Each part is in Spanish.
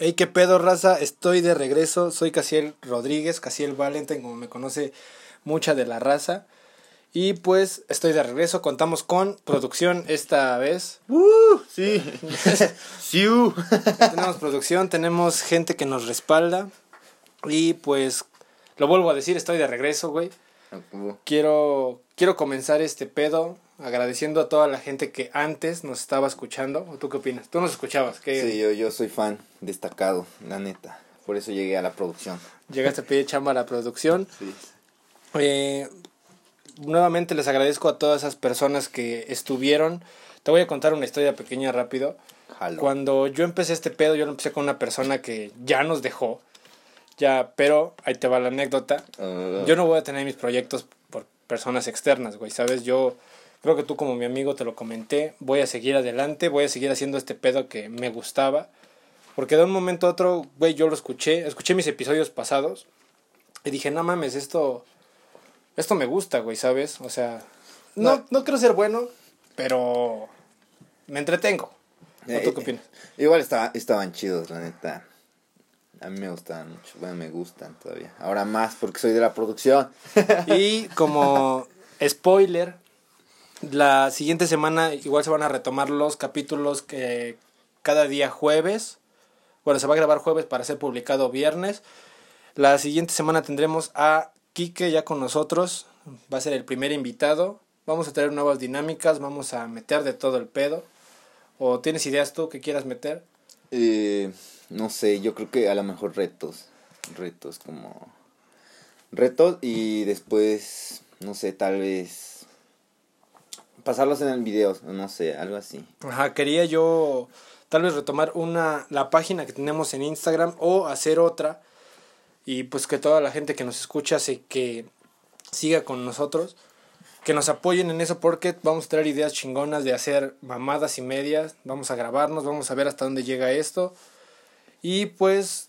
Hey, qué pedo, raza. Estoy de regreso. Soy Casiel Rodríguez, Casiel Valentín, como me conoce mucha de la raza. Y pues estoy de regreso. Contamos con producción esta vez. ¡Uh! Sí. sí. tenemos producción, tenemos gente que nos respalda. Y pues lo vuelvo a decir, estoy de regreso, güey. Quiero, quiero comenzar este pedo agradeciendo a toda la gente que antes nos estaba escuchando. ¿O tú qué opinas? ¿Tú nos escuchabas? ¿Qué? Sí, yo, yo soy fan destacado, la neta. Por eso llegué a la producción. Llegaste a pedir chamba a la producción. Sí. Eh, nuevamente les agradezco a todas esas personas que estuvieron. Te voy a contar una historia pequeña rápido. Jalo. Cuando yo empecé este pedo, yo lo empecé con una persona que ya nos dejó. Ya, pero ahí te va la anécdota. Ah, Yo no voy a tener mis proyectos por personas externas, güey, ¿sabes? Yo creo que tú como mi amigo te lo comenté, voy a seguir adelante, voy a seguir haciendo este pedo que me gustaba. Porque de un momento a otro, güey, yo lo escuché, escuché mis episodios pasados y dije, no mames, esto, esto me gusta, güey, ¿sabes? O sea, no, No. no quiero ser bueno, pero me entretengo. ¿O Eh, ¿Tú qué opinas? Igual estaba, estaban chidos, la neta. A mí me gustaban mucho. Bueno, me gustan todavía. Ahora más porque soy de la producción. Y como spoiler, la siguiente semana igual se van a retomar los capítulos que cada día jueves. Bueno, se va a grabar jueves para ser publicado viernes. La siguiente semana tendremos a Quique ya con nosotros. Va a ser el primer invitado. Vamos a tener nuevas dinámicas. Vamos a meter de todo el pedo. ¿O tienes ideas tú que quieras meter? Eh, no sé, yo creo que a lo mejor retos. Retos como... Retos y después, no sé, tal vez... Pasarlos en el video, no sé, algo así. Ajá, quería yo tal vez retomar una la página que tenemos en Instagram o hacer otra y pues que toda la gente que nos escucha se que siga con nosotros, que nos apoyen en eso porque vamos a traer ideas chingonas de hacer mamadas y medias, vamos a grabarnos, vamos a ver hasta dónde llega esto y pues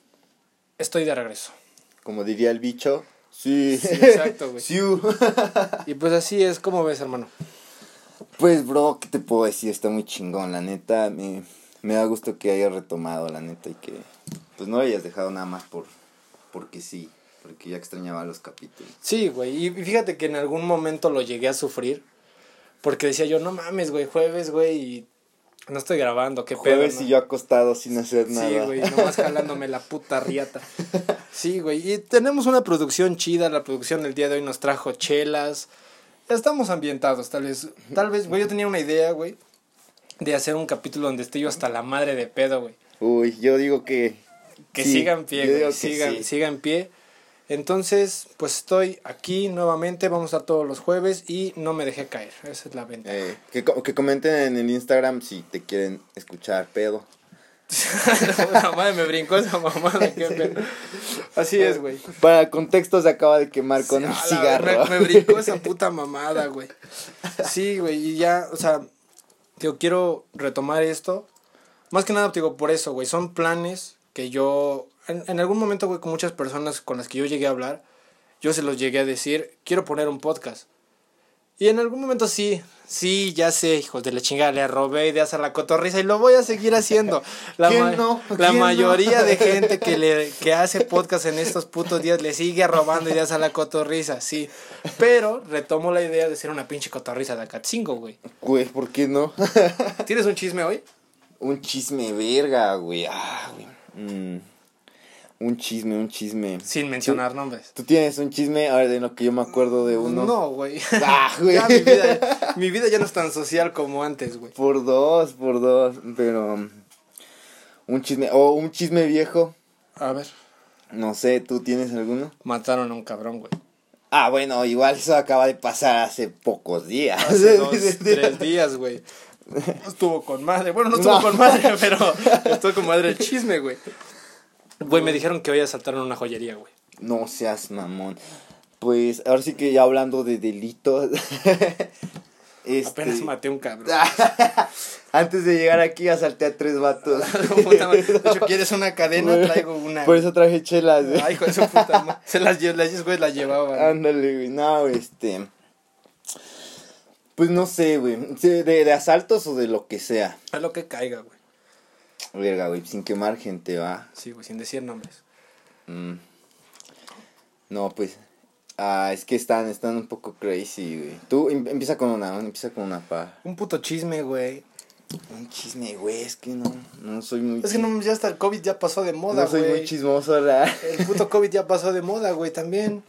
estoy de regreso. Como diría el bicho. Sí. Sí, exacto, güey. Sí. Y pues así es, como ves, hermano? Pues, bro, ¿qué te puedo decir? Está muy chingón, la neta. Me, me da gusto que hayas retomado, la neta, y que pues no hayas dejado nada más por porque sí, porque ya extrañaba los capítulos. Sí, güey. Y fíjate que en algún momento lo llegué a sufrir. Porque decía yo, no mames, güey, jueves, güey, y no estoy grabando, qué pedo. Jueves ¿no?". y yo acostado sin hacer nada. Sí, güey, nomás jalándome la puta riata. Sí, güey. Y tenemos una producción chida. La producción del día de hoy nos trajo chelas. Estamos ambientados, tal vez. Tal vez, güey, yo tenía una idea, güey, de hacer un capítulo donde esté yo hasta la madre de pedo, güey. Uy, yo digo que Que sí, siga en pie, güey. Siga, sí. siga en pie. Entonces, pues estoy aquí nuevamente. Vamos a todos los jueves y no me dejé caer. Esa es la ventaja. eh, que, que comenten en el Instagram si te quieren escuchar pedo. la madre me brincó esa mamada. Así es, güey. Para contexto se acaba de quemar con un cigarro. me brincó esa puta mamada, güey. Sí, güey, y ya, o sea, digo, quiero retomar esto. Más que nada, digo, por eso, güey, son planes que yo, en, en algún momento, güey, con muchas personas con las que yo llegué a hablar, yo se los llegué a decir, quiero poner un podcast. Y en algún momento sí, sí, ya sé, hijos de la chingada, le robé ideas a la cotorriza y lo voy a seguir haciendo. La, ¿Quién ma- no? la ¿Quién no? mayoría de gente que, le, que hace podcast en estos putos días le sigue robando ideas a la cotorriza, sí. Pero retomo la idea de ser una pinche cotorriza de Acatzingo, güey. Güey, ¿por qué no? ¿Tienes un chisme hoy? un chisme verga, güey. Ah, güey. Mm, un chisme, un chisme. Sin mencionar nombres. ¿Tú tienes un chisme? A ver, de lo que yo me acuerdo de uno. No, güey. Ah, güey. Ya, mi, vida, mi vida ya no es tan social como antes, güey. Por dos, por dos. Pero. um, un chisme. O un chisme viejo. A ver. No sé, ¿tú tienes alguno? Mataron a un cabrón, güey. Ah, bueno, igual eso acaba de pasar hace pocos días. Hace dos, tres días, güey. Estuvo con madre. Bueno, no estuvo No. con madre, pero estuvo con madre el chisme, güey. Güey, me dijeron que hoy asaltaron una joyería, güey. No seas mamón. Pues ahora sí que ya hablando de delitos. este, Apenas maté un cabrón. Antes de llegar aquí asalté a tres vatos. De hecho, ¿quieres una cadena? Traigo una. Por eso traje chelas. güey. Ay, de su puta madre. Se las, las güey, las llevaban. Ándale, güey. No, este. Pues no sé, güey. ¿De, de asaltos o de lo que sea. A lo que caiga, güey. Verga, güey, sin quemar gente, va. Sí, güey, sin decir nombres. Mm. No, pues. Ah, es que están, están un poco crazy, güey. Tú em- empieza con una, empieza con una pa. Un puto chisme, güey. Un chisme, güey, es que no, no soy muy. Es que no, ya hasta el COVID ya pasó de moda, no soy güey. muy chismoso, la. El puto COVID ya pasó de moda, güey, también.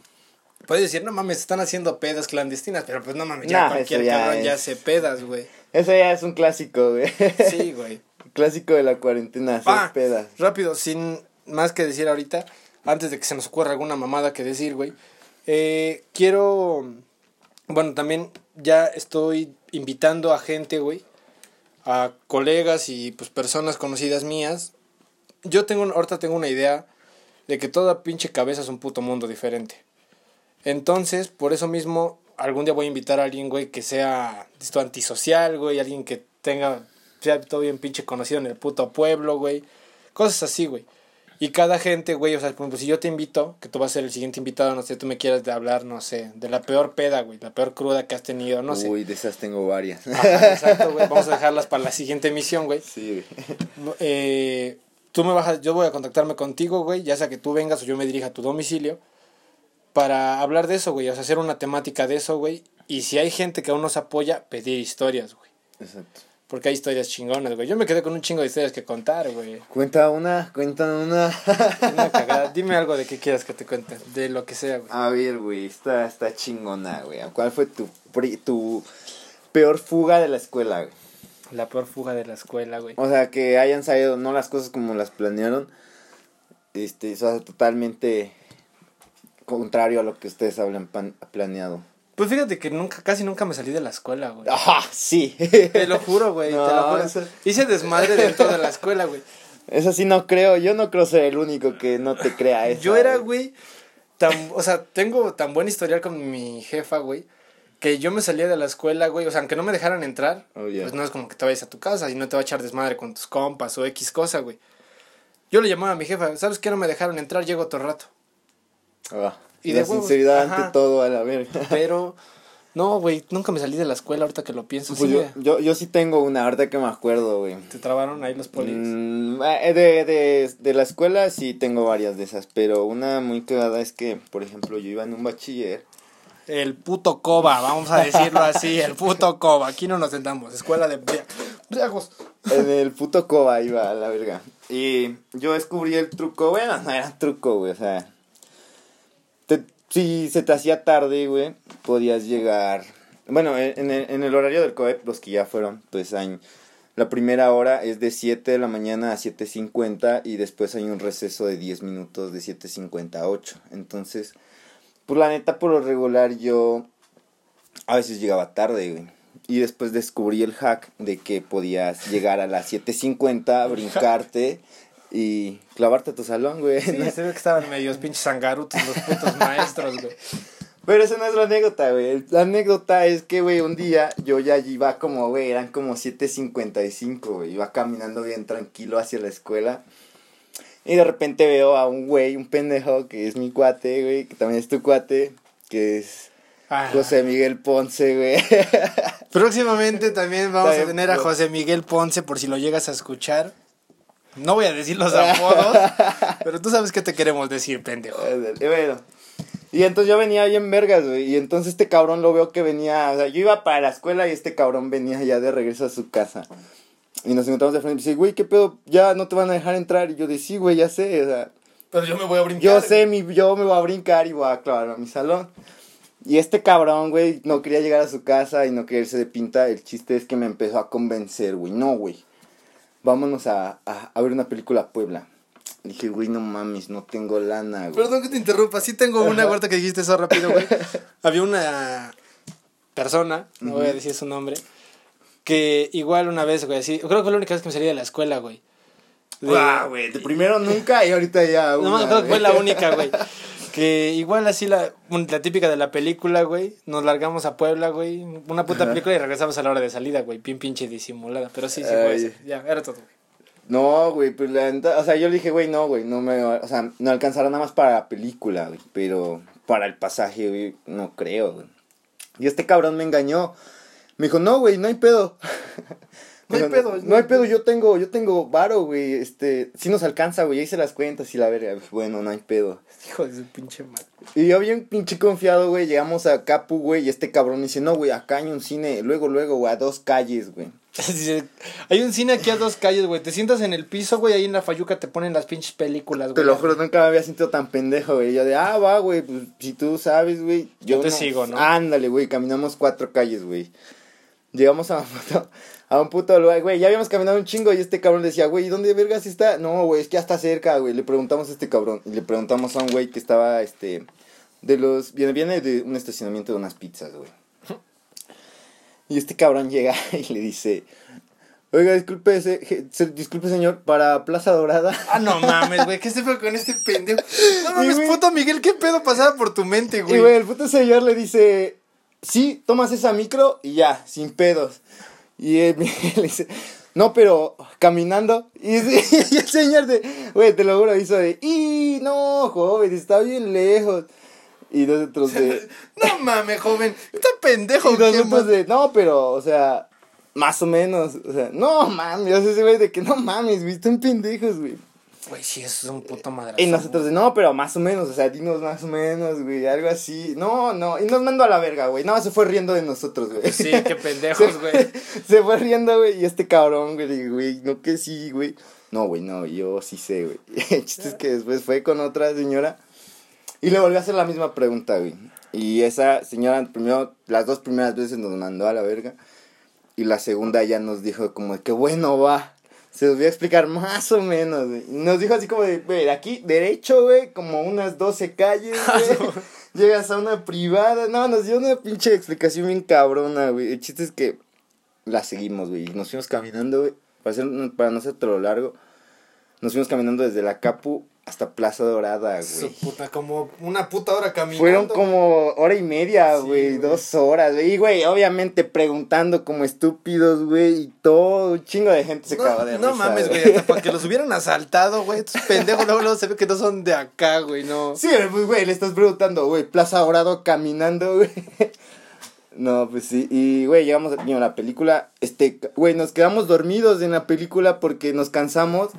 Puedes decir, no mames, están haciendo pedas clandestinas, pero pues no mames, ya Nah, cualquier ya cabrón es- ya hace pedas, güey. Eso ya es un clásico, güey. Sí, güey. clásico de la cuarentena, hacer Ah, pedas. rápido, sin más que decir ahorita, antes de que se nos ocurra alguna mamada que decir, güey. Eh, quiero, bueno, también ya estoy invitando a gente, güey, a colegas y pues personas conocidas mías. Yo tengo, ahorita tengo una idea de que toda pinche cabeza es un puto mundo diferente. Entonces, por eso mismo, algún día voy a invitar a alguien, güey, que sea esto antisocial, güey, alguien que tenga, sea todo bien pinche conocido en el puto pueblo, güey. Cosas así, güey. Y cada gente, güey, o sea, por ejemplo, si yo te invito, que tú vas a ser el siguiente invitado, no sé, tú me quieras de hablar, no sé, de la peor peda, güey, la peor cruda que has tenido, no sé. Uy, de esas tengo varias. Ajá, exacto, güey. Vamos a dejarlas para la siguiente emisión, güey. sí, güey. Eh, tú me vas a, yo voy a contactarme contigo, güey, ya sea que tú vengas o yo me dirija a tu domicilio para hablar de eso, güey, o sea, hacer una temática de eso, güey. Y si hay gente que aún nos apoya, pedir historias, güey. Exacto. Porque hay historias chingonas, güey. Yo me quedé con un chingo de historias que contar, güey. Cuenta una, cuenta una. Una cagada. Dime algo de qué quieras que te cuente. De lo que sea, güey. A ver, güey, está, está chingona, güey. ¿Cuál fue tu, pri- tu peor fuga de la escuela, güey? La peor fuga de la escuela, güey. O sea, que hayan salido no las cosas como las planearon. Este, o sea, totalmente contrario a lo que ustedes habían planeado. Pues fíjate que nunca, casi nunca me salí de la escuela, güey. ¡Ah, sí! Te lo juro, güey. No, te lo juro. eso- Hice desmadre dentro de la escuela, güey. Eso sí no creo, yo no creo ser el único que no te crea eso. Yo era, güey, tan, o sea, tengo tan buen historial con mi jefa, güey, que yo me salía de la escuela, güey, o sea, aunque no me dejaran entrar, Oh, pues no es como que te vayas a tu casa y no te va a echar desmadre con tus compas o X cosa, güey. Yo le llamaba a mi jefa, ¿sabes qué? No me dejaron entrar, llego otro rato. Ah, Y la de huevos, sinceridad ajá. ante todo, a la verga. Pero, no, güey, nunca me salí de la escuela ahorita que lo pienso. Pues sí, yo, yo, yo sí tengo una, ahorita que me acuerdo, güey. te trabaron ahí los polis. Mm, eh, de, de, de la escuela sí tengo varias de esas, pero una muy cagada es que, por ejemplo, yo iba en un bachiller. El puto coba, vamos a decirlo así, el puto coba. Aquí no nos sentamos, escuela de bria- briagos. En el puto coba iba a la verga. Y yo descubrí el truco, bueno, no era truco, güey, o sea. Si se te hacía tarde, güey, podías llegar. Bueno, en el, en el horario del COEP, los que ya fueron, pues hay. La primera hora es de 7 de la mañana a 7.50 y después hay un receso de 10 minutos de 7.50 a 8. Entonces, pues la neta, por lo regular yo a veces llegaba tarde, güey. Y después descubrí el hack de que podías llegar a las 7.50, brincarte y clavarte a tu salón, güey. Sí, se ve que estaban medios pinches zangarutos los putos maestros, güey. Pero esa no es la anécdota, güey. La anécdota es que, güey, un día yo ya iba como, güey, eran como 7.55, güey. Iba caminando bien tranquilo hacia la escuela. Y de repente veo a un güey, un pendejo, que es mi cuate, güey, que también es tu cuate, que es Ah, José Miguel Ponce, güey. Próximamente también vamos a tener a José Miguel Ponce por si lo llegas a escuchar. No voy a decir los apodos, pero tú sabes qué te queremos decir, pendejo. Y bueno. Y entonces yo venía bien vergas, güey. Y entonces este cabrón lo veo que venía. O sea, yo iba para la escuela y este cabrón venía ya de regreso a su casa. Y nos encontramos de frente y dice, güey, ¿qué pedo? Ya no te van a dejar entrar. Y yo de sí, güey, ya sé. O sea, Pero yo me voy a brincar. yo sé, mi, yo me voy a brincar y voy a clavar a mi salón. Y este cabrón, güey, no quería llegar a su casa y no quería irse de pinta. El chiste es que me empezó a convencer, güey. No, güey. Vámonos a, a, a ver una película a Puebla. Dije, güey, no mames, no tengo lana, güey. Perdón que te interrumpa, sí tengo una ahorita que dijiste eso rápido, güey. Había una persona, no voy a decir su nombre, que igual una vez, güey, así, creo que fue la única vez que me salí de la escuela, güey. De- Ah, güey, de primero nunca y ahorita ya. No, una, creo que fue la única, güey. Que igual así la, la típica de la película, güey. Nos largamos a Puebla, güey. Una puta película y regresamos a la hora de salida, güey. Bien pinche disimulada. Pero sí, sí, eso. Ya, era todo, güey. No, güey, pues la o sea, yo le dije, güey, no, güey, no me, o sea, no alcanzará nada más para la película, güey, pero para el pasaje, güey, no creo, güey. Y este cabrón me engañó. Me dijo, no, güey, no hay pedo. No hay pedo, No hay pedo, yo tengo, yo tengo varo, güey. Este, sí nos alcanza, güey. Ahí se las cuentas y la verga. Bueno, no hay pedo. Hijo de su pinche madre. Y yo bien pinche confiado, güey. Llegamos a Capu, güey. Y este cabrón dice, no, güey, acá hay un cine. Luego, luego, güey, a dos calles, güey. Hay un cine aquí a dos calles, güey. Te sientas en el piso, güey. Ahí en la fayuca te ponen las pinches películas, güey. Te lo juro, nunca me había sentido tan pendejo, güey. Yo de, ah, va, güey, pues si tú sabes, güey. Yo te sigo, ¿no? Ándale, güey, caminamos cuatro calles, güey. Llegamos a un puto, a un puto lugar, güey. Ya habíamos caminado un chingo y este cabrón decía, güey, ¿dónde vergas está? No, güey, es que ya está cerca, güey. Le preguntamos a este cabrón. Y le preguntamos a un güey que estaba, este, de los. Viene, viene de un estacionamiento de unas pizzas, güey. Y este cabrón llega y le dice. Oiga, disculpe, se- disculpe señor, para Plaza Dorada. Ah, no mames, güey. ¿Qué se fue con este pendejo? No mames, puto Miguel. ¿Qué pedo pasaba por tu mente, Y güey? güey, el puto señor le dice, sí, tomas esa micro y ya, sin pedos. Y él le dice, no, pero caminando. Y, y el señor de, güey, te lo juro, hizo de, y no, joven, está bien lejos. Y nosotros de, No mames, joven. Está pendejo, y no, pero, o sea, más o menos, o sea, no mames, o sea, ese güey de que no mames, güey, están pendejos, güey. Güey, sí, eso es un puto madrazo. Y nosotros no, pero más o menos, o sea, dinos más o menos, güey, algo así. No, no, y nos mandó a la verga, güey. Más se fue riendo de nosotros, güey. Sí, qué pendejos, güey. Se fue riendo, güey, y este cabrón, güey, güey, no que sí, güey. No, güey, no, yo sí sé, güey. El chiste es que después fue con otra señora y le volvió a hacer la misma pregunta, güey. Y esa señora, primero, las dos primeras veces nos mandó a la verga. Y la segunda ya nos dijo como que bueno va. Se los voy a explicar más o menos, güey. Nos dijo así como de, güey, aquí derecho, güey, como unas 12 calles, güey. Llegas a una privada. No, nos dio una pinche explicación bien cabrona, güey. El chiste es que la seguimos, güey. Nos fuimos caminando, güey. Para, hacer, para no hacértelo largo. Nos fuimos caminando desde la Capu hasta Plaza Dorada, Su güey. puta, como una puta hora caminando. Fueron como hora y media, güey, dos horas, güey. Y, güey, obviamente preguntando como estúpidos, güey, y todo, un chingo de gente se no, cagó de no risa, mames, güey, hasta para que los hubieran asaltado, güey. Estos pendejos luego, luego se ve que no son de acá, güey, no. Sí, pues, güey, le estás preguntando, güey, Plaza Dorado caminando, güey. No, pues sí, y, güey, llegamos a la película, este, güey, nos quedamos dormidos en la película porque nos cansamos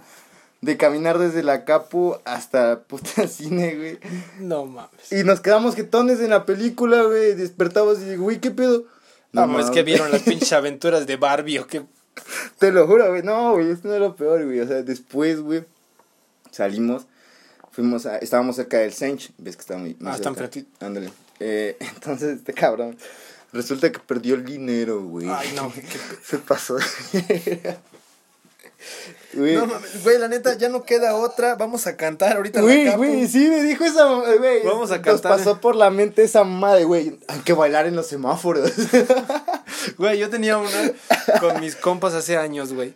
de caminar desde la Capu hasta puta cine, güey. No mames. Y nos quedamos jetones en la película, güey, despertamos y digo, güey, ¿qué pedo? No, mames, es que mames. vieron las pinches aventuras de Barbie o qué. Te lo juro, güey. No, güey, esto no es lo peor, güey. O sea, después, güey, salimos. Fuimos a. Estábamos cerca del Sench. Ves que está muy. muy Ah, está enfrentito. Ándale. Eh, entonces, este cabrón. Resulta que perdió el dinero, güey. Ay, no, qué pe- Se pasó. Güey. No mames, güey, la neta, ya no queda otra. Vamos a cantar ahorita en la Güey, güey, sí, me dijo esa güey. Vamos a Nos cantar. pasó por la mente esa madre, güey. Hay que bailar en los semáforos. Güey, yo tenía una con mis compas hace años, güey.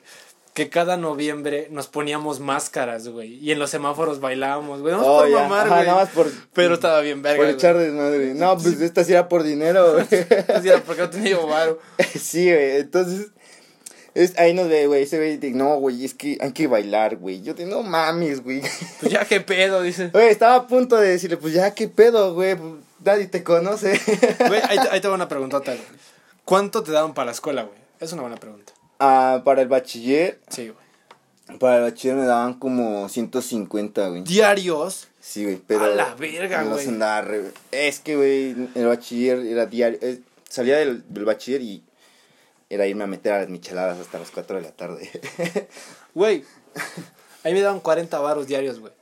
Que cada noviembre nos poníamos máscaras, güey. Y en los semáforos bailábamos, güey. Vamos Oh, por ya. mamar, Ajá, güey. nada más por- Pero estaba bien verga, por güey. echar desmadre. No, pues esta sí era por dinero, güey. Así era porque no tenía varo. Sí, güey, entonces. Es, ahí nos ve, güey, ese güey dice, no, güey, es que hay que bailar, güey. Yo te no mames, güey. Pues ya qué pedo, dice. Güey, estaba a punto de decirle, pues ya, qué pedo, güey, pues, nadie te conoce. Güey, ahí, ahí te va una preguntota, güey. ¿Cuánto te daban para la escuela, güey? Es una buena pregunta. ah, para el bachiller, Sí, güey. para el bachiller me daban como 150, güey. Diarios. Sí, güey, pero. A la verga, güey. Es que, güey, el bachiller era diario. eh, salía del, del bachiller y era irme a meter a las micheladas hasta las 4 de la tarde. Güey. Ahí me daban 40 varos diarios, güey.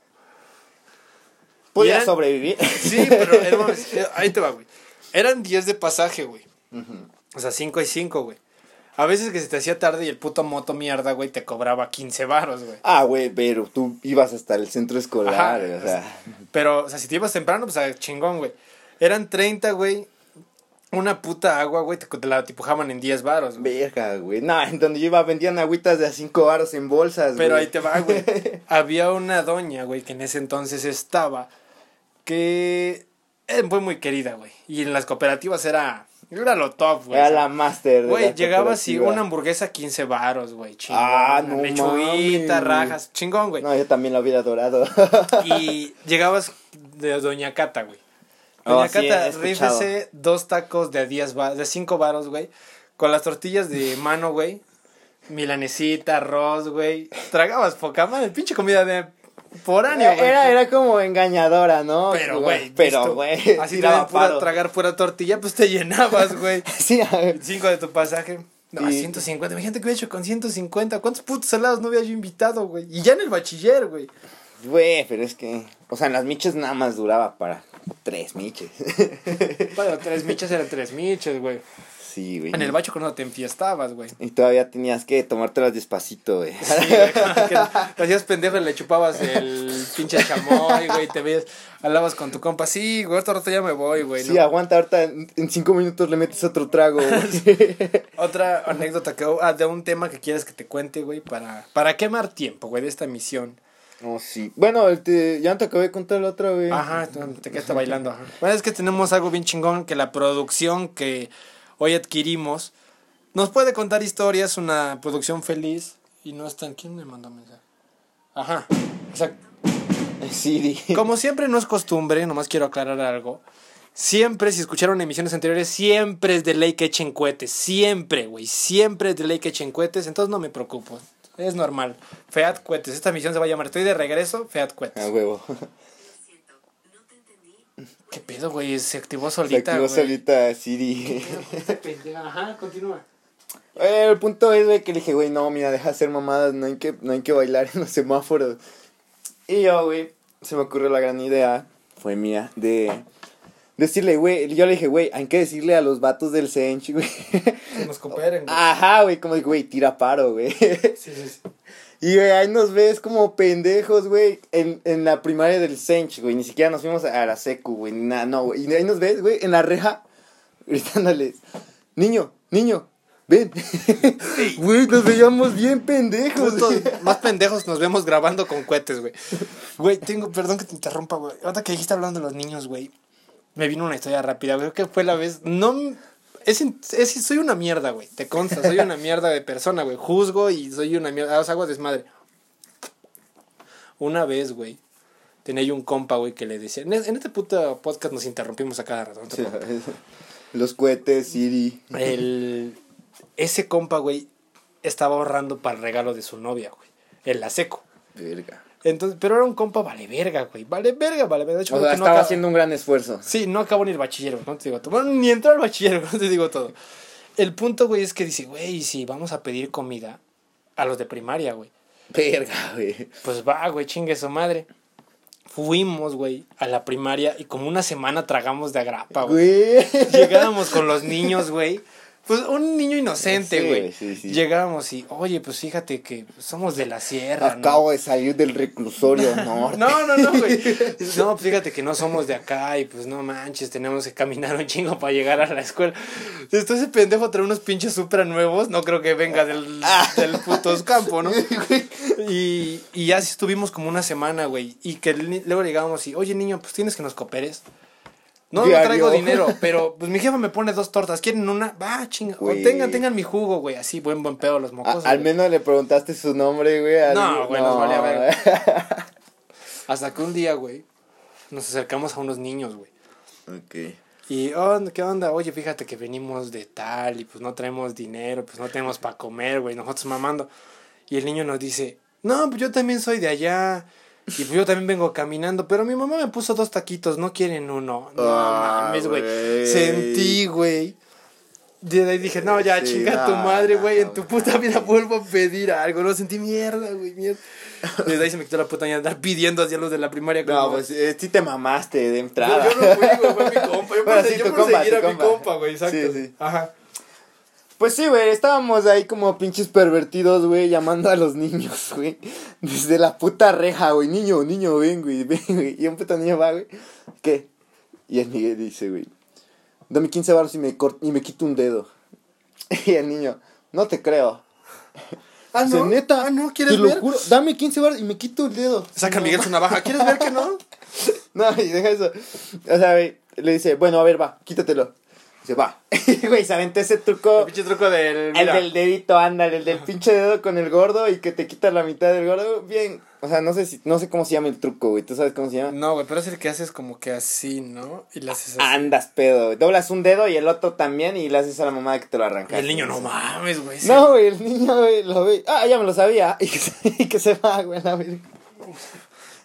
Podía eran- sobrevivir. Sí, pero eh, ahí te va, güey. Eran 10 de pasaje, güey. O sea, 5 y 5, güey. A veces que se te hacía tarde y el puto moto mierda, güey, te cobraba 15 varos, güey. Ah, güey, pero tú ibas hasta el centro escolar, Ajá, güey, o sea. Pero, o sea, si te ibas temprano, pues a chingón, güey. Eran 30, güey. Una puta agua, güey, te, te la tipujaban en 10 varos, güey. Verga, güey. No, en donde yo iba vendían agüitas de a 5 baros en bolsas, Pero güey. ahí te va, güey. Había una doña, güey, que en ese entonces estaba, que eh, fue muy querida, güey. Y en las cooperativas era, era lo top, güey. Era la máster. de Güey, la llegaba así, una hamburguesa 15 varos, güey. Chingón. Ah, no Lechuguita, rajas, chingón, güey. No, yo también lo hubiera adorado. Y llegabas de Doña Cata, güey. Oh, Doña sí, he Cata, rífese dos tacos de 10 va- de 5 varos, güey. Con las tortillas de mano, güey. Milanesita, arroz, güey. Tragabas poca madre, pinche comida de foráneo, güey. Era, era como engañadora, ¿no? Pero, güey. Pero, güey. Así te pura tragar pura tortilla, pues te llenabas, güey. Sí, a ver. Cinco de tu pasaje. No, Y- 150. Imagínate que hubiera hecho con 150. ¿Cuántos putos helados no había yo invitado, güey? Y ya en el bachiller, güey. Güey, pero es que. O sea, en las miches nada más duraba para tres miches. Bueno, tres miches eran tres miches, güey. sí, güey. En el bacho cuando te enfiestabas, güey. Y todavía tenías que tomártelas despacito, güey. Sí, güey, te hacías pendejo y le chupabas el pinche chamoy, güey, te veías, hablabas con tu compa, sí, güey, otro rato ya me voy, güey, Sí, ¿no? aguanta, ahorita en en cinco minutos le metes otro trago, güey. Otra anécdota que, ah, de un tema que quieres que te cuente, güey, para, para quemar tiempo, güey, de esta misión. Oh, sí. Bueno, este, ya no te acabé de contar la otra, güey. Ajá, te quedaste bailando, ajá. Bueno, es que tenemos algo bien chingón, que la producción que hoy adquirimos nos puede contar historias, una producción feliz, y no están, ¿quién me mandó mensaje? Ajá, o sea, Siri. Como siempre no es costumbre, nomás quiero aclarar algo. Siempre, si escucharon emisiones anteriores, siempre es de ley que echen cohetes. Siempre, güey. Siempre es de ley que echen cohetes. Entonces no me preocupo. Es normal. Feat cohetes. Esta misión se va a llamar Estoy de regreso, Feat A cohetes. huevo. ¿Qué pedo, güey? Se activó Se solita, activó güey. solita Siri. Ajá, continúa. Eh, el punto es, güey, que le dije, güey, no, mira, deja de hacer mamadas, no hay que, no hay que bailar en los semáforos. Y yo, güey, se me ocurrió la gran idea, fue mía, de decirle, güey, yo le dije, güey, hay que decirle a los vatos del Sench, güey. Que nos cooperen, güey. Ajá, güey, como digo, güey, tira paro, güey. Sí, sí, sí. Y, güey, ahí nos ves como pendejos, güey, en, en la primaria del Sench, güey, ni siquiera nos fuimos a la secu, güey, nada, no, güey. Y ahí nos ves, güey, en la reja, gritándoles, niño, niño, ven. Güey, nos veíamos bien pendejos. Más pendejos nos vemos grabando con cohetes, güey. Güey, tengo, perdón que te interrumpa, güey. Ahora que dijiste hablando de los niños, güey. Me vino una historia rápida. Creo que fue la vez. No. Es, es, soy una mierda, güey. Te consta, soy una mierda de persona, güey. Juzgo y soy una mierda. Os hago desmadre. Una vez, güey. Tenía yo un compa, güey, que le decía. En, este puto podcast nos interrumpimos a cada rato. no. Los cohetes, Siri. El, ese compa, güey, estaba ahorrando para el regalo de su novia, güey. En la seco. Verga. Entonces, pero era un compa vale verga, güey. Vale verga, vale verga. De hecho, O sea, no estaba haciendo un gran esfuerzo. Sí, no acabó ni el bachiller, güey. No te digo todo. Bueno, ni entró al bachiller, güey. No te digo todo. El punto, güey, es que dice, güey, si vamos a pedir comida a los de primaria, güey. Verga, güey. Pues va, güey, chingue su madre. Fuimos, güey, a la primaria y como una semana tragamos de agrapa. Güey. Llegábamos con los niños, güey. Pues un niño inocente, Sí, güey. güey, sí, sí. Llegábamos y, oye, pues fíjate que somos de la sierra, ¿no? Acabo de salir del reclusorio norte. No, no, no, güey. No, pues fíjate que no somos de acá y pues no manches, tenemos que caminar un chingo para llegar a la escuela. Esto ese pendejo trae unos pinches supra nuevos, no creo que venga del, del putos campo, ¿no? Y, y ya sí estuvimos como una semana, güey. Y que luego llegábamos y, oye niño, pues tienes que nos cooperes. No, no traigo dinero, pero pues mi jefa me pone dos tortas. ¿Quieren una? Va, chinga. Güey. tengan, tengan mi jugo, güey. Así, buen, buen pedo los A- mocosos. al güey. menos le preguntaste su nombre, güey. al- No, güey, nos valía verga. Hasta que un día, güey, nos acercamos a unos niños, güey. ok. Y, oh, ¿qué onda? Oye, fíjate que venimos de tal y pues no traemos dinero, pues no tenemos para comer, güey, nosotros mamando. Y el niño nos dice, no, pues yo también soy de allá. Y pues yo también vengo caminando, pero mi mamá me puso dos taquitos, no quieren uno. No Ah, mames, güey. Sentí, güey. De ahí dije, no, ya, Sí, chinga tu no, madre, güey. En tu puta vida vuelvo a pedir algo. No sentí mierda, güey, mierda. Desde ahí se me quitó la puta de andar pidiendo hacia los de la primaria. No, pues eh, sí te mamaste de entrada. yo no fui, güey, fue mi compa. Yo Bueno, por, sí, yo por compa, seguir a mi compa. compa, güey, exacto. Sí, sí. Ajá. Pues sí, güey, estábamos ahí como pinches pervertidos, güey, llamando a los niños, güey. Desde la puta reja, güey. Niño, niño, ven, güey, ven, güey. Y un puto niño va, güey. ¿Qué? Y el Miguel dice, güey, dame 15 baros y me, cort- y me quito un dedo. Y el niño, no te creo. Ah, no. neta, Ah, no, ¿quieres te lo ver? juro, dame 15 baros y me quito el dedo. Saca No, Miguel su navaja. ¿Quieres ver que no? No, y deja eso. O sea, güey, le dice, bueno, a ver, va, quítatelo. Dice, va. Güey, se aventó ese truco. El pinche truco del. El del dedito, anda, el del pinche dedo con el gordo y que te quita la mitad del gordo. Bien. O sea, no sé si, no sé cómo se llama el truco, güey. ¿Tú sabes cómo se llama? No, güey, pero es el que haces como que así, ¿no? Y le haces así. Andas pedo, güey. Doblas un dedo y el otro también y le haces a la mamá que te lo arranca. Y el niño, no mames, güey. sí. No, güey, el niño, güey, lo ve. Ah, ya me lo sabía. Y que se, y que se va, güey, la.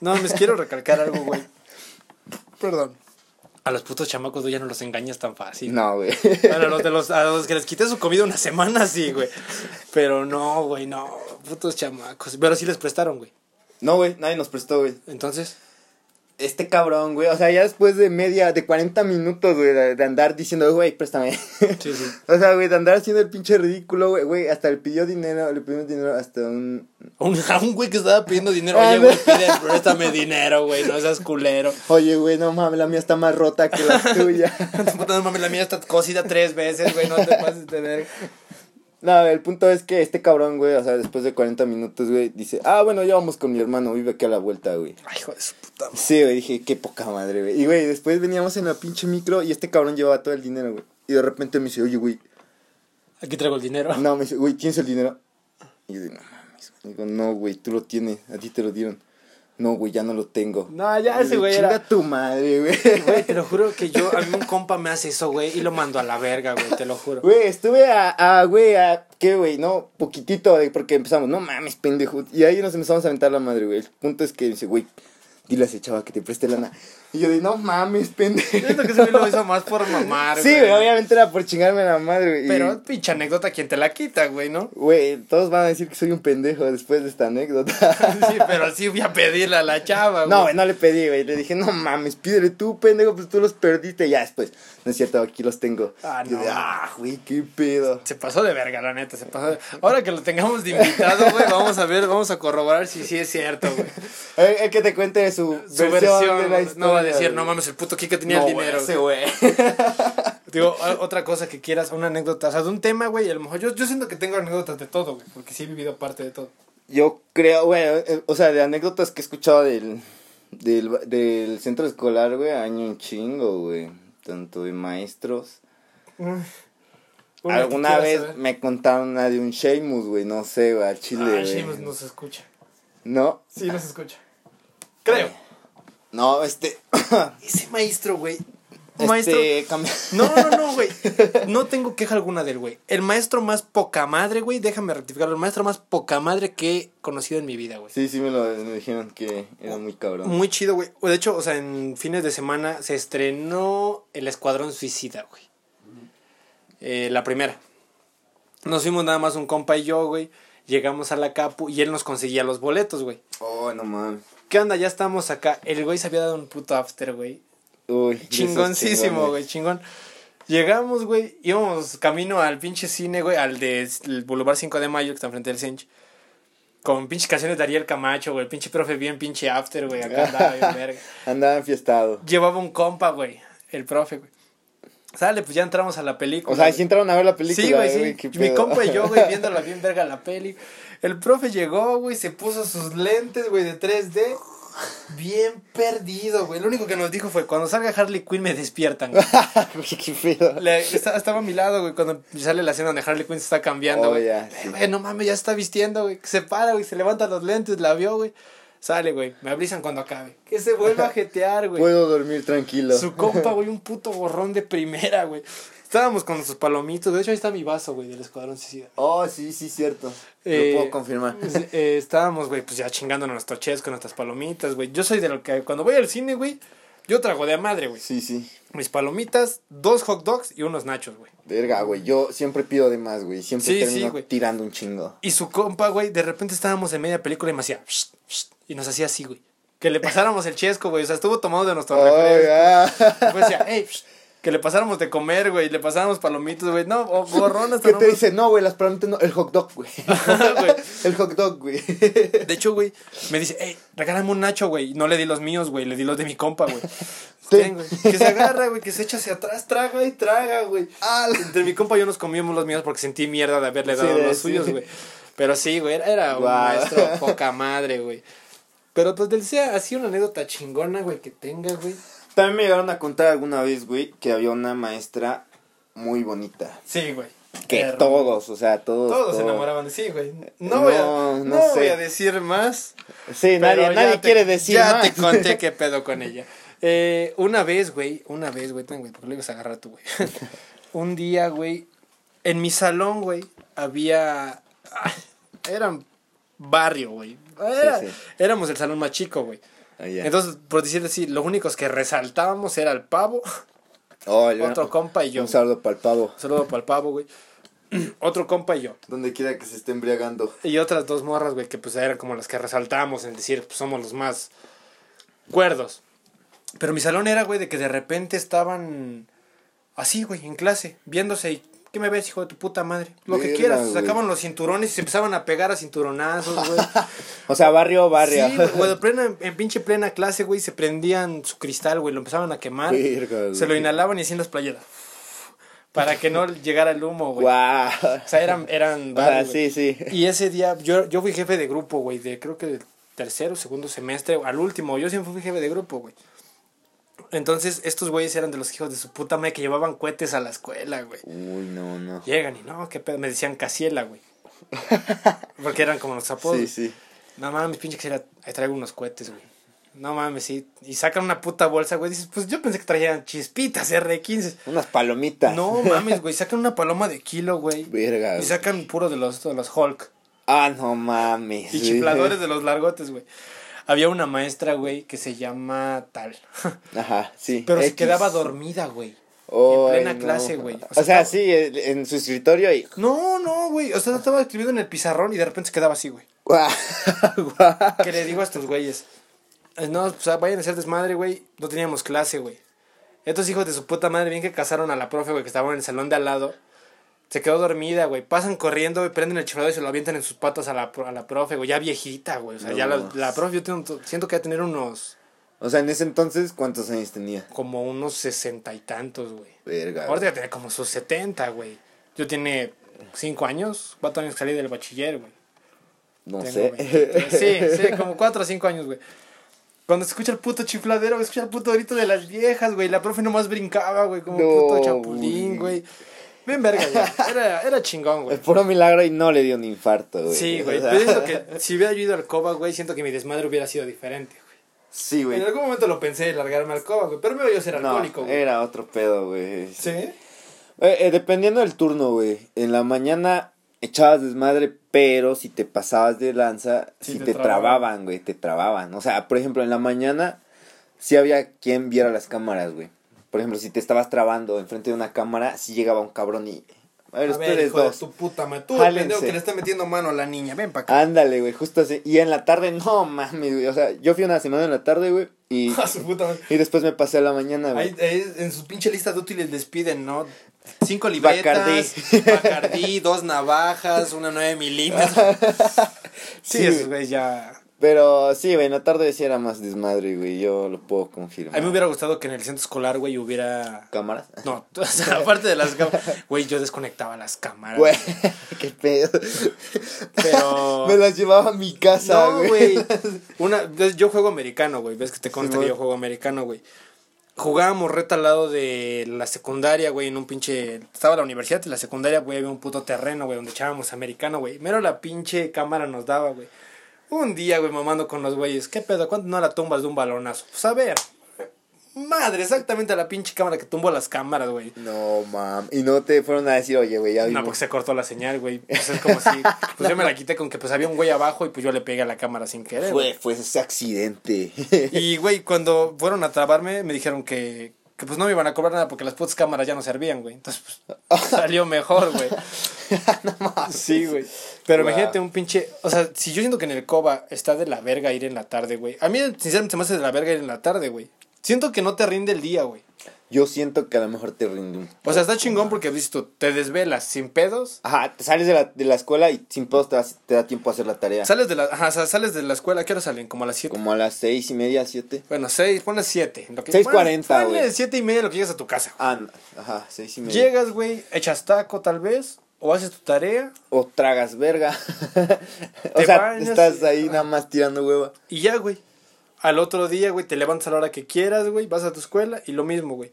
No, me quiero recalcar algo, güey. Perdón. A los putos chamacos, güey, ya no los engañas tan fácil. No, güey. Bueno, a los, de los, a los que les quité su comida una semana, sí, güey. Pero no, güey, no. Putos chamacos. Pero sí les prestaron, güey. No, güey, nadie nos prestó, güey. Entonces, Este cabrón, güey. O sea, ya después de media, de 40 minutos, güey, de, de andar diciendo, güey, préstame. sí, sí. o sea, güey, de andar haciendo el pinche ridículo, güey. Güey, hasta le pidió dinero, le pidió dinero hasta un. Un, a un güey que estaba pidiendo dinero. Ah, Oye, no. güey, pide, préstame dinero, güey. No seas culero. Oye, güey, no mames, la mía está más rota que la tuya. No mames, la mía está cosida tres veces, güey. No te pases de ver. No, el punto es que este cabrón, güey, o sea, después de 40 minutos, güey, dice, ah, bueno, ya vamos con mi hermano, vive aquí a la vuelta, güey. Ay, hijo de su puta madre. Sí, güey, dije, qué poca madre, güey. Y, güey, después veníamos en la pinche micro y este cabrón llevaba todo el dinero, güey. Y de repente me dice, oye, güey, Aquí traigo el dinero. no, me dice, güey, ¿tienes el dinero? Y yo digo, no mames. Digo, no, güey, tú lo tienes, a ti te lo dieron. No, güey, ya no lo tengo. No, ya ese güey Chinga era. tu madre, güey. Güey, te lo juro que yo, a mí un compa me hace eso, güey, y lo mando a la verga, güey, te lo juro. Güey, estuve a, a, güey, a, ¿qué, güey? No, poquitito, de, porque empezamos, no mames, pendejo. Y ahí nos empezamos a aventar la madre, güey. El punto es que dice, güey, dile a ese chava que te preste lana. Y yo de, no mames, pendejo. Siento que ese güey lo hizo más por mamar, Sí, güey, obviamente era por chingarme la madre, güey. y- Pero pinche anécdota, ¿quién te la quita, güey, no? Güey, todos van a decir que soy un pendejo después de esta anécdota. Sí, pero sí voy a pedirle a la chava, güey. No, güey, no le pedí, güey. Le dije, no mames, pídele tú, pendejo, pues tú los perdiste. Ya después, no es cierto, aquí los tengo. Ah, no. de, ah, güey, qué pedo. Se pasó de verga, la neta, se pasó de... Ahora que lo tengamos de invitado, güey, vamos a ver, vamos a corroborar si sí es cierto, güey. El, el que te cuente su, Su versión, versión, de la historia. no va a decir, no mames, el puto Kika tenía No, el dinero. ese güey. Digo, otra cosa que quieras, una anécdota, o sea, de un tema, güey, a lo mejor yo, yo siento que tengo anécdotas de todo, güey, porque sí he vivido parte de todo. Yo creo, güey, eh, o sea, de anécdotas que he escuchado del, del, del centro escolar, güey, año un chingo, güey. Tanto de maestros. Alguna vez saber. me contaron una de un Sheamus, güey, no sé, güey, al chile, güey. Sheamus no se escucha. ¿No? Sí, no se escucha. Creo. No, este... Ese maestro, güey. Este, Maestro. cam- No, no, no, güey. No tengo queja alguna del güey. El maestro más poca madre, güey. Déjame rectificarlo. El maestro más poca madre que he conocido en mi vida, güey. Sí, sí me lo me dijeron que era muy cabrón. Muy chido, güey. De hecho, o sea, en fines de semana se estrenó El Escuadrón Suicida, güey. Eh, la primera. Nos fuimos nada más un compa y yo, güey. Llegamos a la Capu y él nos conseguía los boletos, güey. Oh, no mames. ¿Qué onda? Ya estamos acá. El güey se había dado un puto after, güey. Uy, Chingoncísimo, güey, chingón. Llegamos, güey, íbamos camino al pinche cine, güey, al de el Boulevard 5 de Mayo, que está enfrente del Sench. Con pinche canciones de Ariel Camacho, güey, el pinche profe bien pinche after, güey, acá andaba bien verga. Andaba enfiestado. Llevaba un compa, güey, el profe, güey. Sale, pues ya entramos a la película. O sea, sí entraron a ver la película. Sí, güey, eh, sí. Mi compa y yo, güey, viéndola bien verga la peli. El profe llegó, güey, se puso sus lentes, güey, de 3D. Bien perdido, güey. Lo único que nos dijo fue, cuando salga Harley Quinn me despiertan, güey. Qué. Le- esta- estaba a mi lado, güey, cuando sale la escena donde Harley Quinn se está cambiando, Oh, güey. Eh, sí. güey, no mames, ya está vistiendo, güey. Se para, güey, se levanta los lentes, la vio, güey. Sale, güey, me avisan cuando acabe. Que se vuelva a jetear, güey. Puedo dormir tranquilo. Su compa, güey, un puto borrón de primera, güey. Estábamos con sus palomitos. De hecho, ahí está mi vaso, güey, del Escuadrón Suicida. Oh, sí, sí, cierto. Eh, Lo puedo confirmar. eh, eh, estábamos, güey, pues ya chingándonos nuestro ches con nuestras palomitas, güey. Yo soy de lo que cuando voy al cine, güey, yo trago de a madre, güey. Sí, sí. Mis palomitas, dos hot dogs y unos nachos, güey. Verga, güey. Yo siempre pido de más, güey. Siempre Sí, termino tirando un chingo. Y su compa, güey, de repente estábamos en media película y me hacía... "Shh, shh", y nos hacía así, güey. Que le pasáramos el chesco, güey. O sea, estuvo tomado de nuestro Oh, refresco. Después decía, hey, shh", que le pasáramos de comer, güey. Le pasáramos palomitos, güey. No, o gorrón hasta ¿Qué no te dice? No, güey, las palomitas no. El hot dog, güey. El hot dog, güey. De hecho, güey, me dice, hey, regálame un nacho, güey. No le di los míos, güey. Le di los de mi compa, güey. Ten, güey. Que se agarra, güey, que se echa hacia atrás, traga y traga, güey. Entre mi compa y yo nos comíamos los míos porque sentí mierda de haberle dado los sí. suyos, güey. Pero sí, güey, era, era un maestro poca madre, güey. Pero pues del sea así una anécdota chingona, güey, que tenga, güey. También me llegaron a contar alguna vez, güey, que había una maestra muy bonita. Sí, güey. Que todos, o sea, todos. Todos se enamoraban de sí, güey. No, No, voy, a, no no voy sé. a decir más. Sí, nadie, ya nadie te- quiere decir Ya más. te conté qué pedo con ella. Eh, una vez, güey, una vez, güey, ten, güey, porque lo ibas a agarrar tú, güey. Un día, güey, en mi salón, güey, había... ay, Eran barrio, güey. Era- sí. Éramos el salón más chico, güey. Ah. Entonces, por decir así, los únicos que resaltábamos era el pavo, Oh, el- otro compa y yo. Un saludo para el pavo. Un saludo para el pavo, güey. Otro compa y yo. Donde quiera que se esté embriagando. Y otras dos morras, güey, que pues eran como las que resaltamos en decir, pues somos los más cuerdos. Pero mi salón era, güey, de que de repente estaban así, güey, en clase, viéndose y, ¿qué me ves, hijo de tu puta madre? Lo que quieras, güey. sacaban los cinturones y se empezaban a pegar a cinturonazos, güey. O sea, barrio, barrio. Sí, güey, plena, en pinche plena clase, güey, se prendían su cristal, güey, lo empezaban a quemar. Se lo inhalaban y hacían las playeras. Para que no llegara el humo, güey. O sea, eran, eran Ah, sí, sí. Y ese día, yo, yo fui jefe de grupo, güey, de creo que del tercero, segundo semestre, al último, yo siempre fui jefe de grupo, güey. Entonces, estos güeyes eran de los hijos de su puta madre que llevaban cohetes a la escuela, güey. Uy, no, no. Llegan y no, qué pedo, me decían Casiela, güey. Porque eran como los apodos. Sí, sí. No mames, pinche Casiela, ahí traigo unos cohetes, güey. No mames, sí. Y sacan una puta bolsa, güey. Dices, pues yo pensé que traían chispitas R15. Unas palomitas. No mames, güey. Sacan una paloma de kilo, güey. Verga. Y sacan puro de los, de los Hulk. Ah, no mames. Y chifladores de los largotes, güey. Había una maestra, güey, que se llama tal. Ajá, sí. Pero se quedaba dormida, güey. En plena no. clase, güey. O sea, sí, en su escritorio y. No, no, güey. O sea, estaba escribiendo en el pizarrón y de repente se quedaba así, güey. ¿Qué le digo a estos güeyes? Eh, No, o sea, vayan a hacer desmadre, güey. No teníamos clase, güey. Estos hijos de su puta madre, bien que casaron a la profe, güey, que estaba en el salón de al lado. Se quedó dormida, güey. Pasan corriendo, güey, prenden el chiflador y se lo avientan en sus patas a la, a la profe, güey. Ya viejita, güey. O sea, No. ya la, la profe, yo tengo- siento que va a tener unos, O sea, en ese entonces, ¿cuántos años tenía? como unos sesenta y tantos, güey. Verga. Ahorita ya tiene como sus setenta, güey. Yo tiene cinco años, cuatro años que salí del bachiller, güey. No Tengo sé. 23. Sí, sí, como cuatro o cinco años, güey. Cuando se escucha el puto chifladero, escucha el puto grito de las viejas, güey. La profe nomás brincaba, güey, como No, puto chapulín, güey. güey. Bien verga, ya. Era, era chingón, güey. Es puro milagro y no le dio un infarto, güey. Sí, güey. O sea, Pero que si hubiera yo ido al Coba, güey, siento que mi desmadre hubiera sido diferente, güey. Sí, güey. En algún momento lo pensé largarme al Coba, güey. Pero me yo a ser No, alcohólico, güey. era otro pedo, güey. ¿Sí? Eh, eh, dependiendo del turno, güey. En la mañana echabas desmadre, pero si te pasabas de lanza, Sí, si te te, trababan. trababan, güey, te trababan. O sea, por ejemplo, en la mañana sí había quien viera las cámaras, güey. Por ejemplo, si te estabas trabando enfrente de una cámara, sí llegaba un cabrón y... A ver, A ver, ustedes hijo de dos. tu puta madre. Tú, pendejo que le está metiendo mano a la niña. Ven pa' acá. Ándale, güey, justo así. Y en la tarde, no mames, güey. O sea, yo fui una semana en la tarde, güey. Y, A su puta madre. y después me pasé a la mañana, güey. Ahí, ahí en su pinche lista de útiles les piden, ¿no? Cinco libretas, Bacardí. Bacardí, dos navajas, una 9 milímetros. Sí, Sí, güey. ya... Pero sí, güey, en la tarde sí era más desmadre, güey. Yo lo puedo confirmar. A mí me hubiera gustado que en el centro escolar, güey, hubiera... ¿Cámaras? No, o sea, aparte de las cámaras... Güey, yo desconectaba las cámaras. Güey, qué pedo. Pero... Me las llevaba a mi casa, No, güey. güey. Una, yo juego americano, güey. Ves que te consta Sí, que yo juego americano, güey. Jugábamos reta al lado de la secundaria, güey, en un pinche... Estaba la universidad y la secundaria, güey, había un puto terreno, güey, donde echábamos americano, güey. Mero la pinche cámara nos daba, güey. Un día, güey, mamando con los güeyes. ¿Qué pedo? ¿Cuánto no la tumbas de un balonazo? Pues a ver. Madre, exactamente a la pinche cámara que tumbó las cámaras, güey. No, mam. Y no te fueron a decir, oye, güey, ya No, vimos. porque se cortó la señal, güey. Pues es como si... Pues yo me la quité con que pues había un güey abajo y pues yo le pegué a la cámara sin querer. Fue, fue ese accidente. Y, güey, cuando fueron a trabarme, me dijeron que, que pues no me iban a cobrar nada porque las putas cámaras ya no servían, güey. Entonces, pues, salió mejor, güey. Sí, güey. Pero Wow. imagínate un pinche. O sea, si yo siento que en el Coba está de la verga ir en la tarde, güey. A mí, sinceramente, se me hace de la verga ir en la tarde, güey. Siento que no te rinde el día, güey. Yo siento que a lo mejor te rinde un... O sea, está chingón porque, visto, te desvelas sin pedos. Ajá, te sales de la, de la escuela y sin pedos te, das- te da tiempo a hacer la tarea. Sales de la, ajá, o sea, sales de la escuela, ¿a qué hora salen? Como a las 7. Como a las seis y media, siete. Bueno, 6, ponle 7. 6:40, güey. 7 y media lo que llegas a tu casa. Ah, no, ajá, seis y media. Llegas, güey, echas taco tal vez, o haces tu tarea, O tragas verga. o sea, bañas estás y- ahí nada más tirando hueva. y ya, güey. Al otro día, güey, te levantas a la hora que quieras, güey, vas a tu escuela y lo mismo, güey.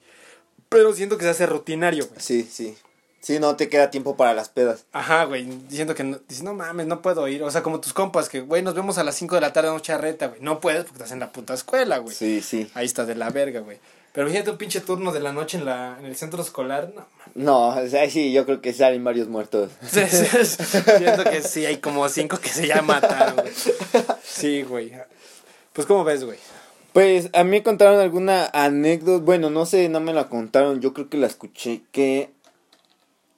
Pero siento que se hace rutinario, güey. Sí, sí. Sí, no te queda tiempo para las pedas. Ajá, güey, diciendo que no, dices, no mames, no puedo ir. O sea, como tus compas, que, güey, nos vemos a las 5 de la tarde, noche reta, güey. No puedes porque estás en la puta escuela, güey. Sí, sí. Ahí está de la verga, güey. Pero fíjate un pinche turno de la noche en, la, en el centro escolar, no. No, o sea, sí, yo creo que salen varios muertos. Sí, sí, sí. Siento que sí, hay como cinco que se ya mataron, güey. Sí, güey. Pues, ¿cómo ves, güey? Pues a mí me contaron alguna anécdota, bueno, no sé, no me la contaron, yo creo que la escuché que,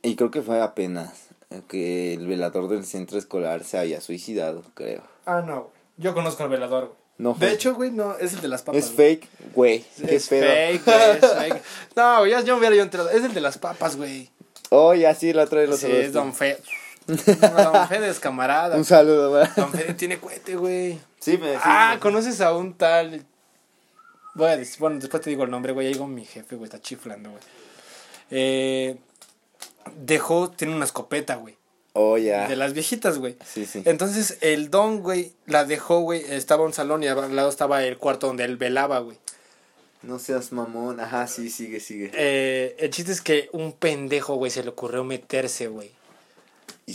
y creo que fue apenas, que el velador del centro escolar se había suicidado, creo. Ah, no, güey. Yo conozco al velador, güey. No De hecho, güey, no, es el de las papas. es güey. fake, güey, Es fake, güey, es fake. No, güey, ya yo me hubiera yo enterado. Es el de las papas, güey. Oh, ya sí, la otra vez lo Sí, es Don Fe. No, Don Fede es camarada. Un saludo, ¿verdad? Don Fede tiene cohete, güey. Sí, me sí, Ah, me- ¿conoces a un tal? Voy a decir, bueno, después te digo el nombre, güey. Ahí digo mi jefe, güey, está chiflando, güey. Eh, dejó, tiene una escopeta, güey. Oh, ya. De las viejitas, güey. Sí, sí. Entonces, el don, güey, la dejó, güey. Estaba un salón y al lado estaba el cuarto donde él velaba, güey. No seas mamón. Ajá, sí, sigue, sigue. Eh, el chiste es que un pendejo, güey, se le ocurrió meterse, güey.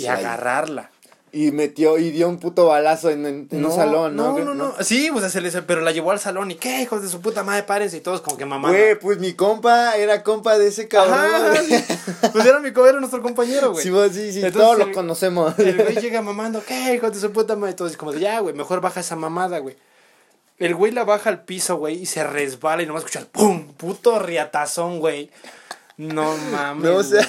Y, agarrarla. Y metió, y dio un puto balazo en, en- un salón, ¿no? No, no, no. Sí, pues se le, pero la llevó al salón y qué, hijos de su puta madre, párense y todos como que mamá. Güey, pues mi compa era compa de ese cabrón. Ajá, güey. sí. Pues era mi era nuestro compañero, güey. Sí, sí, sí, Entonces, todos el- lo conocemos. El güey llega mamando, ¿qué, hijos de su puta madre? Y todos como de, ya, güey, mejor baja esa mamada, güey. El güey la baja al piso, güey, y se resbala y nomás escucha el pum, puto riatazón, güey. No mames. No, o sea.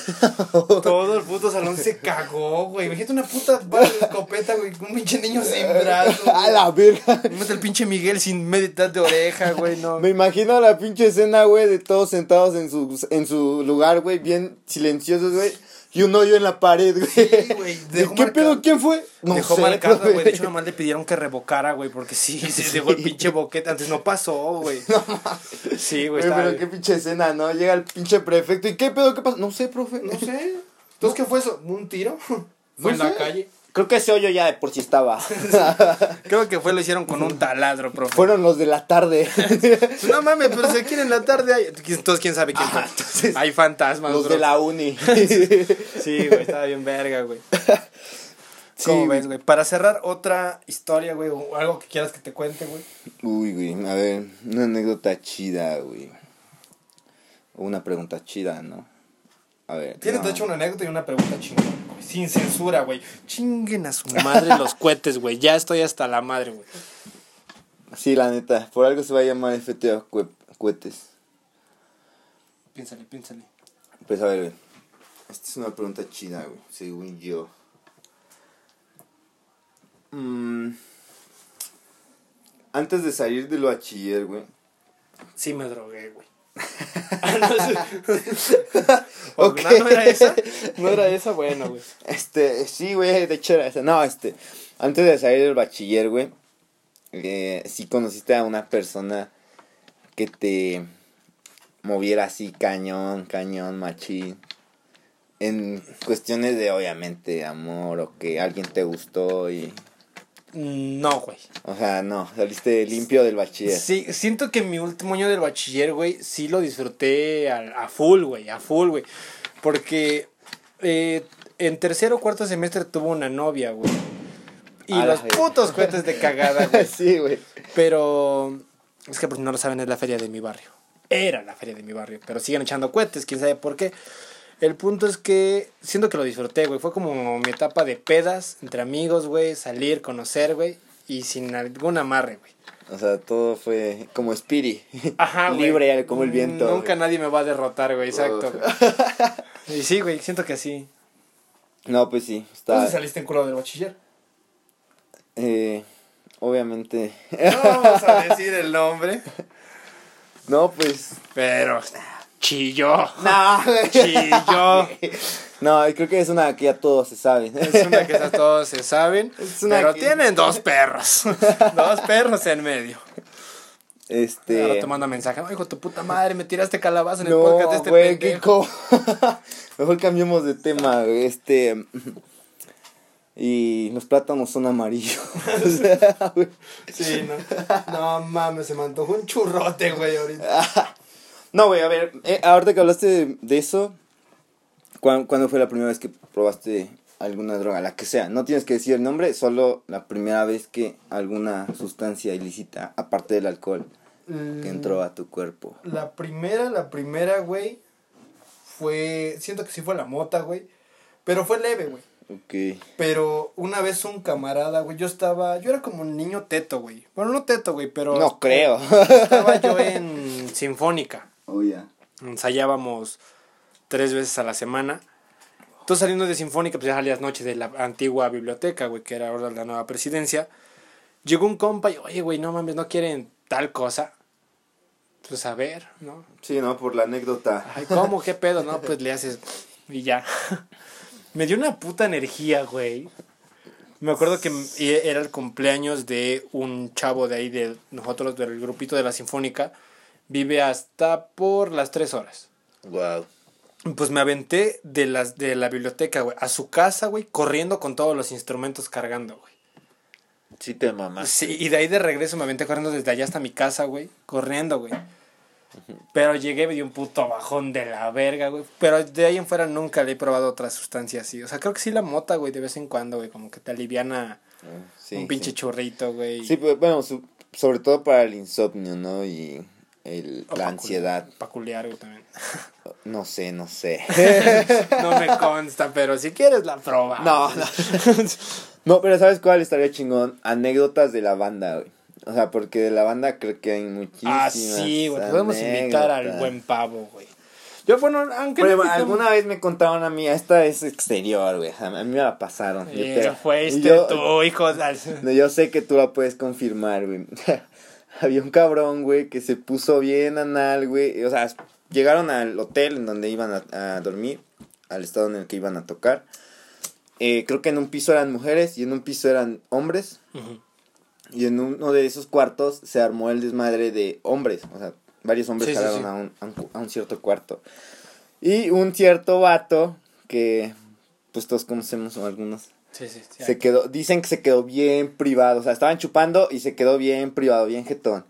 Todo el puto salón se cagó, güey. Imagínate una puta bala de escopeta, güey. Un pinche niño sin brazo. a la verga. Imagínate el pinche Miguel sin mitad de oreja, güey. No. Me imagino la pinche escena, güey, de todos sentados en su, en su lugar, güey, bien silenciosos, güey. Y un hoyo en la pared, güey. Sí, güey, ¿De dejó ¿Qué marcado- pedo? ¿Quién fue? No dejó sé, marcado, güey. De hecho, nomás le pidieron que revocara, güey, porque sí, se dejó el pinche boquete. Antes no pasó, güey. Sí, güey, pero bien. qué pinche escena, ¿no? Llega el pinche prefecto. ¿Y qué pedo? ¿Qué pasó? No sé, profe. No sé. Entonces, ¿qué fue eso? ¿Un tiro? No ¿Fue en la calle? Creo que ese hoyo ya de por sí estaba. Creo que fue, lo hicieron con un taladro, profe. Fueron los de la tarde. No mames, pero si aquí en la tarde hay... Entonces, ¿quién sabe quién entonces, hay fantasmas, los bro. de la uni. Sí, güey, estaba bien verga, güey. Sí, ¿Cómo ves, güey? Para cerrar otra historia, güey, o algo que quieras que te cuente, güey. Uy, güey, a ver, una anécdota chida, güey. O una pregunta chida, ¿no? A ver. Tienes, no. de hecho, una anécdota y una pregunta chingona, güey. Sin censura, güey. Chinguen a su madre los cohetes, güey. Ya estoy hasta la madre, güey. Sí, la neta, por algo se va a llamar FTO cue- cohetes. Piénsale, piénsale. Pues a ver, güey. Esta es una pregunta chida, güey, según yo. Mm, antes de salir del bachiller, güey. Sí me drogué, güey. O- Ok. ¿No, ¿No era esa? No era esa, bueno, güey. Este, sí, güey, de hecho era esa. No, este, antes de salir del bachiller, güey, eh, sí conociste a una persona que te moviera así cañón, cañón, machín. En cuestiones de, obviamente, amor o que alguien te gustó y... No, güey. O sea, no, saliste limpio del bachiller. Sí, siento que mi último año del bachiller, güey, sí lo disfruté a, a full, güey, a full, güey. Porque eh, en tercero o cuarto semestre tuvo una novia, güey. Y A los putos cohetes de cagada, güey. sí, güey. Pero es que por si no lo saben, es la feria de mi barrio. Era la feria de mi barrio, pero siguen echando cohetes, quién sabe por qué. El punto es que siento que lo disfruté, güey. Fue como mi etapa de pedas, entre amigos, güey, salir, conocer, güey, y sin algún amarre, güey. O sea, todo fue como Spiri. Ajá, güey. Libre como el viento. Nunca güey. nadie me va a derrotar, güey, exacto. güey. Y sí, güey, siento que sí. No, pues sí, está... ¿Entonces saliste en culo del bachiller? Eh, obviamente... No vamos a decir el nombre, no, pues... pero chilló. No, Chilló. No, creo que es una que ya todos se saben. Es una que esas todos se saben, Es una pero que- tienen dos perros. dos perros en medio. Este. Ahora te manda mensaje, "Ay, hijo tu puta madre, me tiraste calabaza en el podcast de este güey, qué pendejo". co- Mejor cambiamos de tema, güey. Este. Y los plátanos son amarillos. O sea, güey. Sí, no. No mames, se me antojó un churrote, güey, ahorita. No, güey, a ver, eh, ahorita que hablaste de, de eso, ¿cuán- ¿Cuándo fue la primera vez que probaste alguna droga? La que sea. No tienes que decir el nombre, solo la primera vez que alguna sustancia ilícita, aparte del alcohol, que entró a tu cuerpo. La primera, la primera, güey, fue. Siento que sí fue la mota, güey. Pero fue leve, güey. Ok. Pero una vez un camarada, güey, yo estaba. Yo era como un niño teto, güey. Bueno, no teto, güey, pero. No creo. Estaba yo en Sinfónica. Oh, ya. Ensayábamos tres veces a la semana. Entonces saliendo de Sinfónica, pues ya salías noche de la antigua biblioteca, güey, que era ahora la nueva presidencia. Llegó un compa y, oye, güey, no mames, ¿no quieren tal cosa? Pues a ver, ¿no? Sí, no, por la anécdota. Ay, ¿cómo? ¿Qué pedo? No, pues le haces y ya. Me dio una puta energía, güey. Me acuerdo que era el cumpleaños de un chavo de ahí, de nosotros, del grupito de la Sinfónica. Vive hasta por las tres horas. Wow. Pues me aventé de, las, de la biblioteca, güey, a su casa, güey, corriendo con todos los instrumentos cargando, güey. Sí te mamás. Sí, y de ahí de regreso me aventé corriendo desde allá hasta mi casa, güey. Corriendo, güey. Pero llegué, me dio un puto bajón de la verga, güey. Pero de ahí en fuera nunca le he probado otra sustancia así. O sea, creo que sí la mota, güey, de vez en cuando, güey. Como que te aliviana Sí, un pinche sí. churrito, güey. Sí, pues, bueno, su- sobre todo para el insomnio, ¿no? Y el, O la ansiedad. Peculiar, también. No sé, no sé. no me consta, pero si quieres la prueba. No, no. No, pero ¿sabes cuál estaría chingón? Anécdotas de la banda, güey. O sea, porque de la banda creo que hay muchísimas. Ah, sí, güey. Podemos invitar al buen pavo, güey. Yo, bueno, aunque Pero no alguna vez me contaron a mí, esta es exterior, güey. A mí me la pasaron. Yo te- Eh, y este yo- tu hijo. de- No, yo sé que tú la puedes confirmar, güey. Había un cabrón, güey, que se puso bien anal, güey. O sea, llegaron al hotel en donde iban a, a dormir, al estado en el que iban a tocar. Eh, creo que en un piso eran mujeres y en un piso eran hombres. Y en uno de esos cuartos se armó el desmadre de hombres. O sea, varios hombres Sí, sí, jalaron sí. A, un, a, un, cu- a un cierto cuarto. Y un cierto vato que, pues todos conocemos o algunos, Sí, sí, sí. se quedó, dicen que se quedó bien privado, o sea, estaban chupando y se quedó bien privado, bien jetón.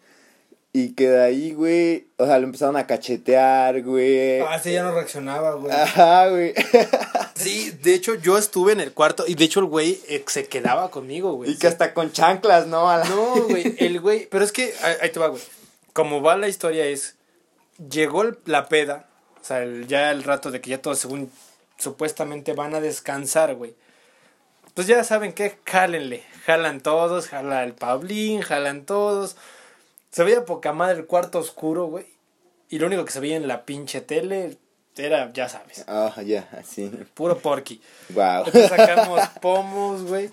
Y que de ahí, güey, o sea, lo empezaron a cachetear, güey. Ah, sí, ya no reaccionaba, güey. Ajá, güey. Sí, de hecho, yo estuve en el cuarto y de hecho el güey eh, se quedaba conmigo, güey. Y que hasta con chanclas, ¿no? A la- No, güey, el güey, pero es que ahí, ahí te va, güey. Como va la historia es, llegó el- la peda, o sea, el- ya el rato de que ya todos según supuestamente van a descansar, güey. Pues ya saben que jálenle, jalan todos, jala el Pablín, jalan todos. Se veía poca madre el cuarto oscuro, güey. Y lo único que se veía en la pinche tele era, ya sabes, Ah, ya, así. puro porky. Wow. Entonces sacamos pomos, güey.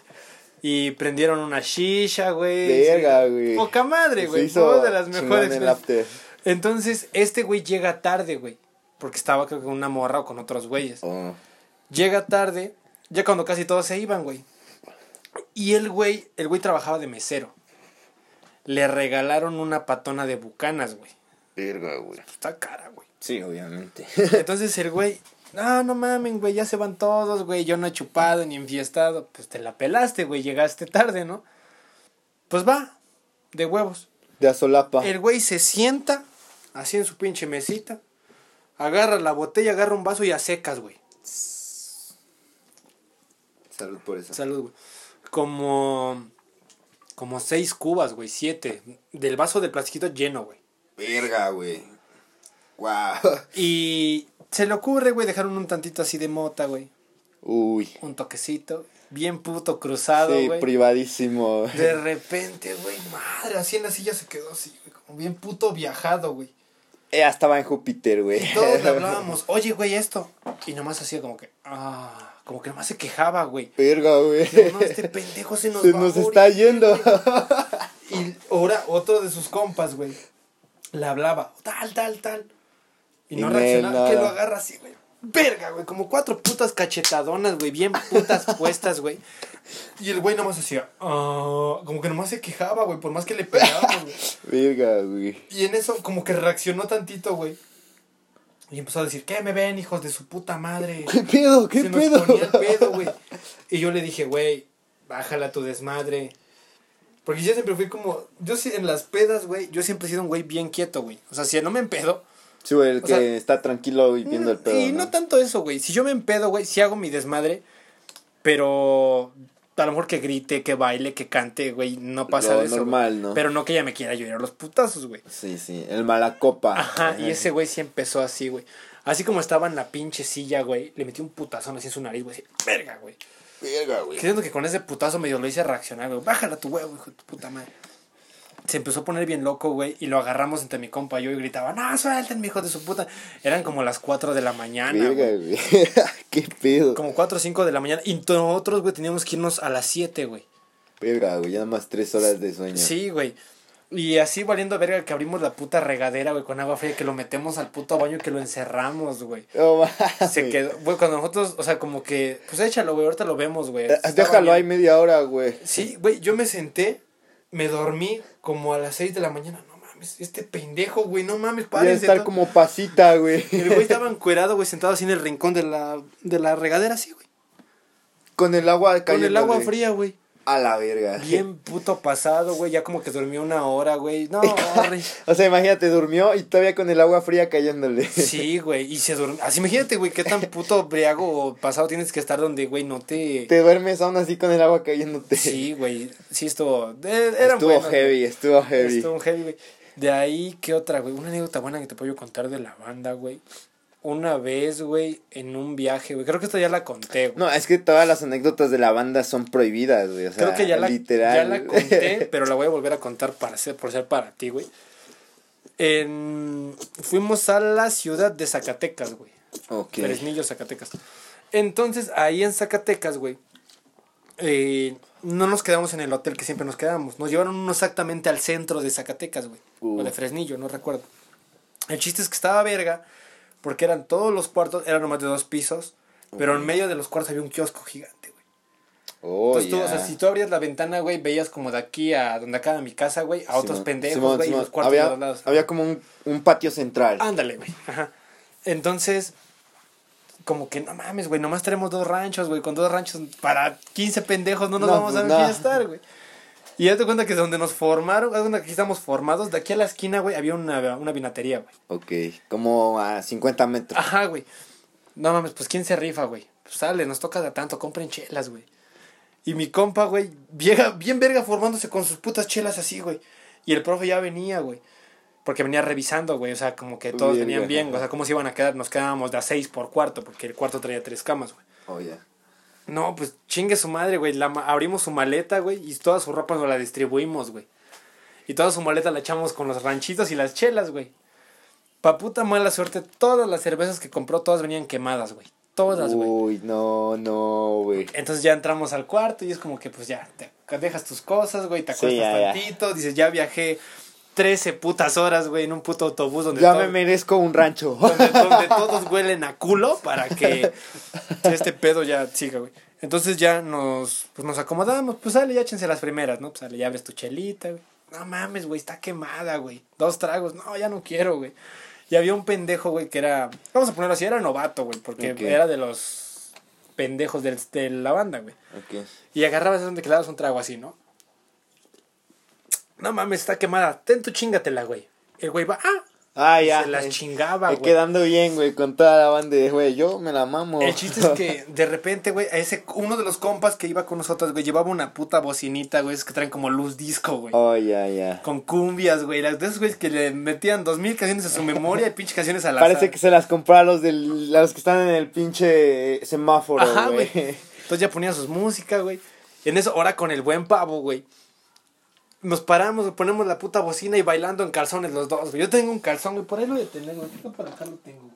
Y prendieron una shisha, güey. Verga, güey. Poca madre, güey. Fue de las mejores. after. Entonces, este güey llega tarde, güey. Porque estaba creo que con una morra o con otros güeyes. Oh. Llega tarde, ya cuando casi todos se iban, güey. Y el güey, el güey trabajaba de mesero. Le regalaron una patona de bucanas, güey. Verga, güey. Está cara, güey. Sí, obviamente. Entonces el güey, no, no mamen, güey, ya se van todos, güey, yo no he chupado ni enfiestado. Pues te la pelaste, güey, llegaste tarde, ¿no? Pues va, de huevos. De azolapa. El güey se sienta, así en su pinche mesita, agarra la botella, agarra un vaso y a secas, güey. Salud por eso. Salud, güey. Como, como seis cubas, güey, siete. Del vaso de plastiquito lleno, güey. Verga, güey. Wow. Y se le ocurre, güey, dejaron un tantito así de mota, güey. Uy. Un toquecito, bien puto cruzado, Sí, güey. privadísimo. De repente, güey, madre, así en la silla se quedó así, güey, como bien puto viajado, güey. Ya estaba en Júpiter, güey. Todos le hablábamos, oye, güey, esto. Y nomás hacía como que, ah, como que nomás se quejaba, güey. Verga, güey. No, no, este pendejo se nos Se va a nos morir, está yendo. Y ahora otro de sus compas, güey, le hablaba, tal, tal, tal. Y no reaccionaba, que lo agarra así, güey. Verga, güey, como cuatro putas cachetadonas, güey, bien putas puestas, güey. Y el güey nomás hacía, ah, como que nomás se quejaba, güey, por más que le pegábamos, güey. Verga, güey. Y en eso como que reaccionó tantito, güey. Y empezó a decir, ¿qué me ven, hijos de su puta madre? ¿Qué pedo? ¿Qué Se nos pedo? ponía el pedo, güey. Y yo le dije, güey, bájala tu desmadre. Porque yo siempre fui como, yo sí, en las pedas, güey, yo siempre he sido un güey bien quieto, güey. O sea, si no me empedo, Sí, güey, el que sea, está tranquilo y viendo el pedo. Y no tanto eso, güey. Si yo me empedo, güey, sí hago mi desmadre, pero a lo mejor que grite, que baile, que cante, güey, no pasa Lo de eso. güey. normal, ¿no? Pero no que ella me quiera llorar los putazos, güey. Sí, sí, el malacopa. Ajá, y ese güey sí empezó así, güey. Así como estaba en la pinche silla, güey, le metí un putazón así en su nariz, güey. así, Verga, güey. Verga, güey. Creyendo que con ese putazo medio lo hice reaccionar, güey. Bájala tu huevo, hijo de tu puta madre. Se empezó a poner bien loco, güey, y lo agarramos entre mi compa y yo y gritaba, no, suéltenme, hijo de su puta. Eran como las 4 de la mañana, güey. Qué pedo. Como 4 o 5 de la mañana. Y nosotros, güey, teníamos que irnos a las 7, güey. Verga, güey, ya nada más tres horas de sueño. Sí, güey. Y así valiendo verga que abrimos la puta regadera, güey, con agua fría, que lo metemos al puto baño y que lo encerramos, güey. Se quedó, güey, cuando nosotros, o sea, como que, pues échalo, güey, ahorita lo vemos, güey. Eh, Déjalo ahí media hora, güey. Sí, güey, yo me senté, me dormí como a las 6 de la mañana. No mames, este pendejo, güey, no mames, párense. estar como pasita, güey. El güey estaba encuerado, güey, sentado así en el rincón de la, de la regadera, así, güey. Con el agua Con el agua fría, güey. A la verga. Bien puto pasado, güey, ya como que durmió una hora, güey. No. O sea, imagínate, durmió y todavía con el agua fría cayéndole. Sí, güey, y se durmió. Así imagínate, güey, qué tan puto briago o pasado tienes que estar donde, güey, no te... Te duermes aún así con el agua cayéndote. Sí, güey, sí estuvo... eh, eran estuvo heavy, estuvo heavy. Estuvo heavy, güey. De ahí, ¿qué otra, güey? Una anécdota buena que te puedo contar de la banda, güey. Una vez, güey, en un viaje, güey. Creo que esto ya la conté, güey. No, es que todas las anécdotas de la banda son prohibidas, güey. O sea, Creo que ya la, literal. ya la conté, pero la voy a volver a contar para ser, por ser para ti, güey. En... Fuimos a la ciudad de Zacatecas, güey. Ok. Fresnillo, Zacatecas. Entonces, ahí en Zacatecas, güey, eh, no nos quedamos en el hotel que siempre nos quedamos. Nos llevaron uno exactamente al centro de Zacatecas, güey. Uh. O de Fresnillo, no recuerdo. El chiste es que estaba verga, porque eran todos los cuartos, eran nomás de dos pisos, pero en medio de los cuartos había un kiosco gigante, güey. Oh, Entonces, tú, o sea, si tú abrías la ventana, güey, veías como de aquí a donde acaba mi casa, güey, a otros pendejos, güey, y los cuartos de había, los lados. había como un, un patio central. Ándale, güey. Ajá. Entonces, como que no mames, güey, nomás tenemos dos ranchos, güey, con dos ranchos para 15 pendejos no nos No, vamos a no. estar güey. Y ya te cuenta que donde nos formaron, haz de cuenta que aquí estamos formados, de aquí a la esquina, güey, había una, una vinatería, güey. Ok, como a 50 metros. Ajá, güey. No mames, pues ¿quién se rifa, güey? Pues sale, nos toca de tanto, compren chelas, güey. Y mi compa, güey, vieja, bien verga formándose con sus putas chelas así, güey. Y el profe ya venía, güey. Porque venía revisando, güey. O sea, como que todos venían bien. ajá. O sea, cómo se iban a quedar. Nos quedábamos de a seis por cuarto. Porque el cuarto traía tres camas, güey. Oh, ya. No, pues chingue su madre, güey. La abrimos su maleta, güey. Y toda su ropa nos la distribuimos, güey. Y toda su maleta la echamos con los ranchitos y las chelas, güey. Pa' puta mala suerte, todas las cervezas que compró, todas venían quemadas, güey. Todas, güey. Uy, no, no, güey. Entonces ya entramos al cuarto y es como que pues ya, te dejas tus cosas, güey, te Sí, acuestas ya. tantito, dices, ya viajé 13 putas horas, güey, en un puto autobús donde, Ya me merezco un rancho. donde, donde todos huelen a culo para que este pedo ya siga, güey. Entonces ya nos, pues nos acomodamos, pues sale, ya échense las primeras, ¿no? Pues sale, ya abres tu chelita, güey. No mames, güey, está quemada, güey. Dos tragos, no, ya no quiero, güey. Y había un pendejo, güey, que era, vamos a ponerlo así, era novato, güey, porque era de los pendejos del- de la banda, güey. Ok. Y agarrabas donde que le dabas un trago así, ¿no? No mames, está quemada. Ten tu chingatela, güey. El güey va, ah. Ah, ya. Se las chingaba, güey. Quedando bien, güey, con toda la banda de, güey, yo me la mamo. El chiste es que de repente, güey, a ese, uno de los compas que iba con nosotros, güey, llevaba una puta bocinita, güey, es que traen como luz disco, güey. Oh, ya, ya. Con cumbias, güey. Las de esos güeyes que le metían dos mil canciones a su memoria y pinches canciones a la Parece que se las compró a los, del, a los que están en el pinche semáforo, Ajá, güey. Entonces ya ponían sus músicas, güey. En eso, ahora con el buen pavo, güey. Nos paramos, ponemos la puta bocina y bailando en calzones los dos, güey. Yo tengo un calzón, güey, por ahí lo voy a tener, güey. Yo por acá lo tengo.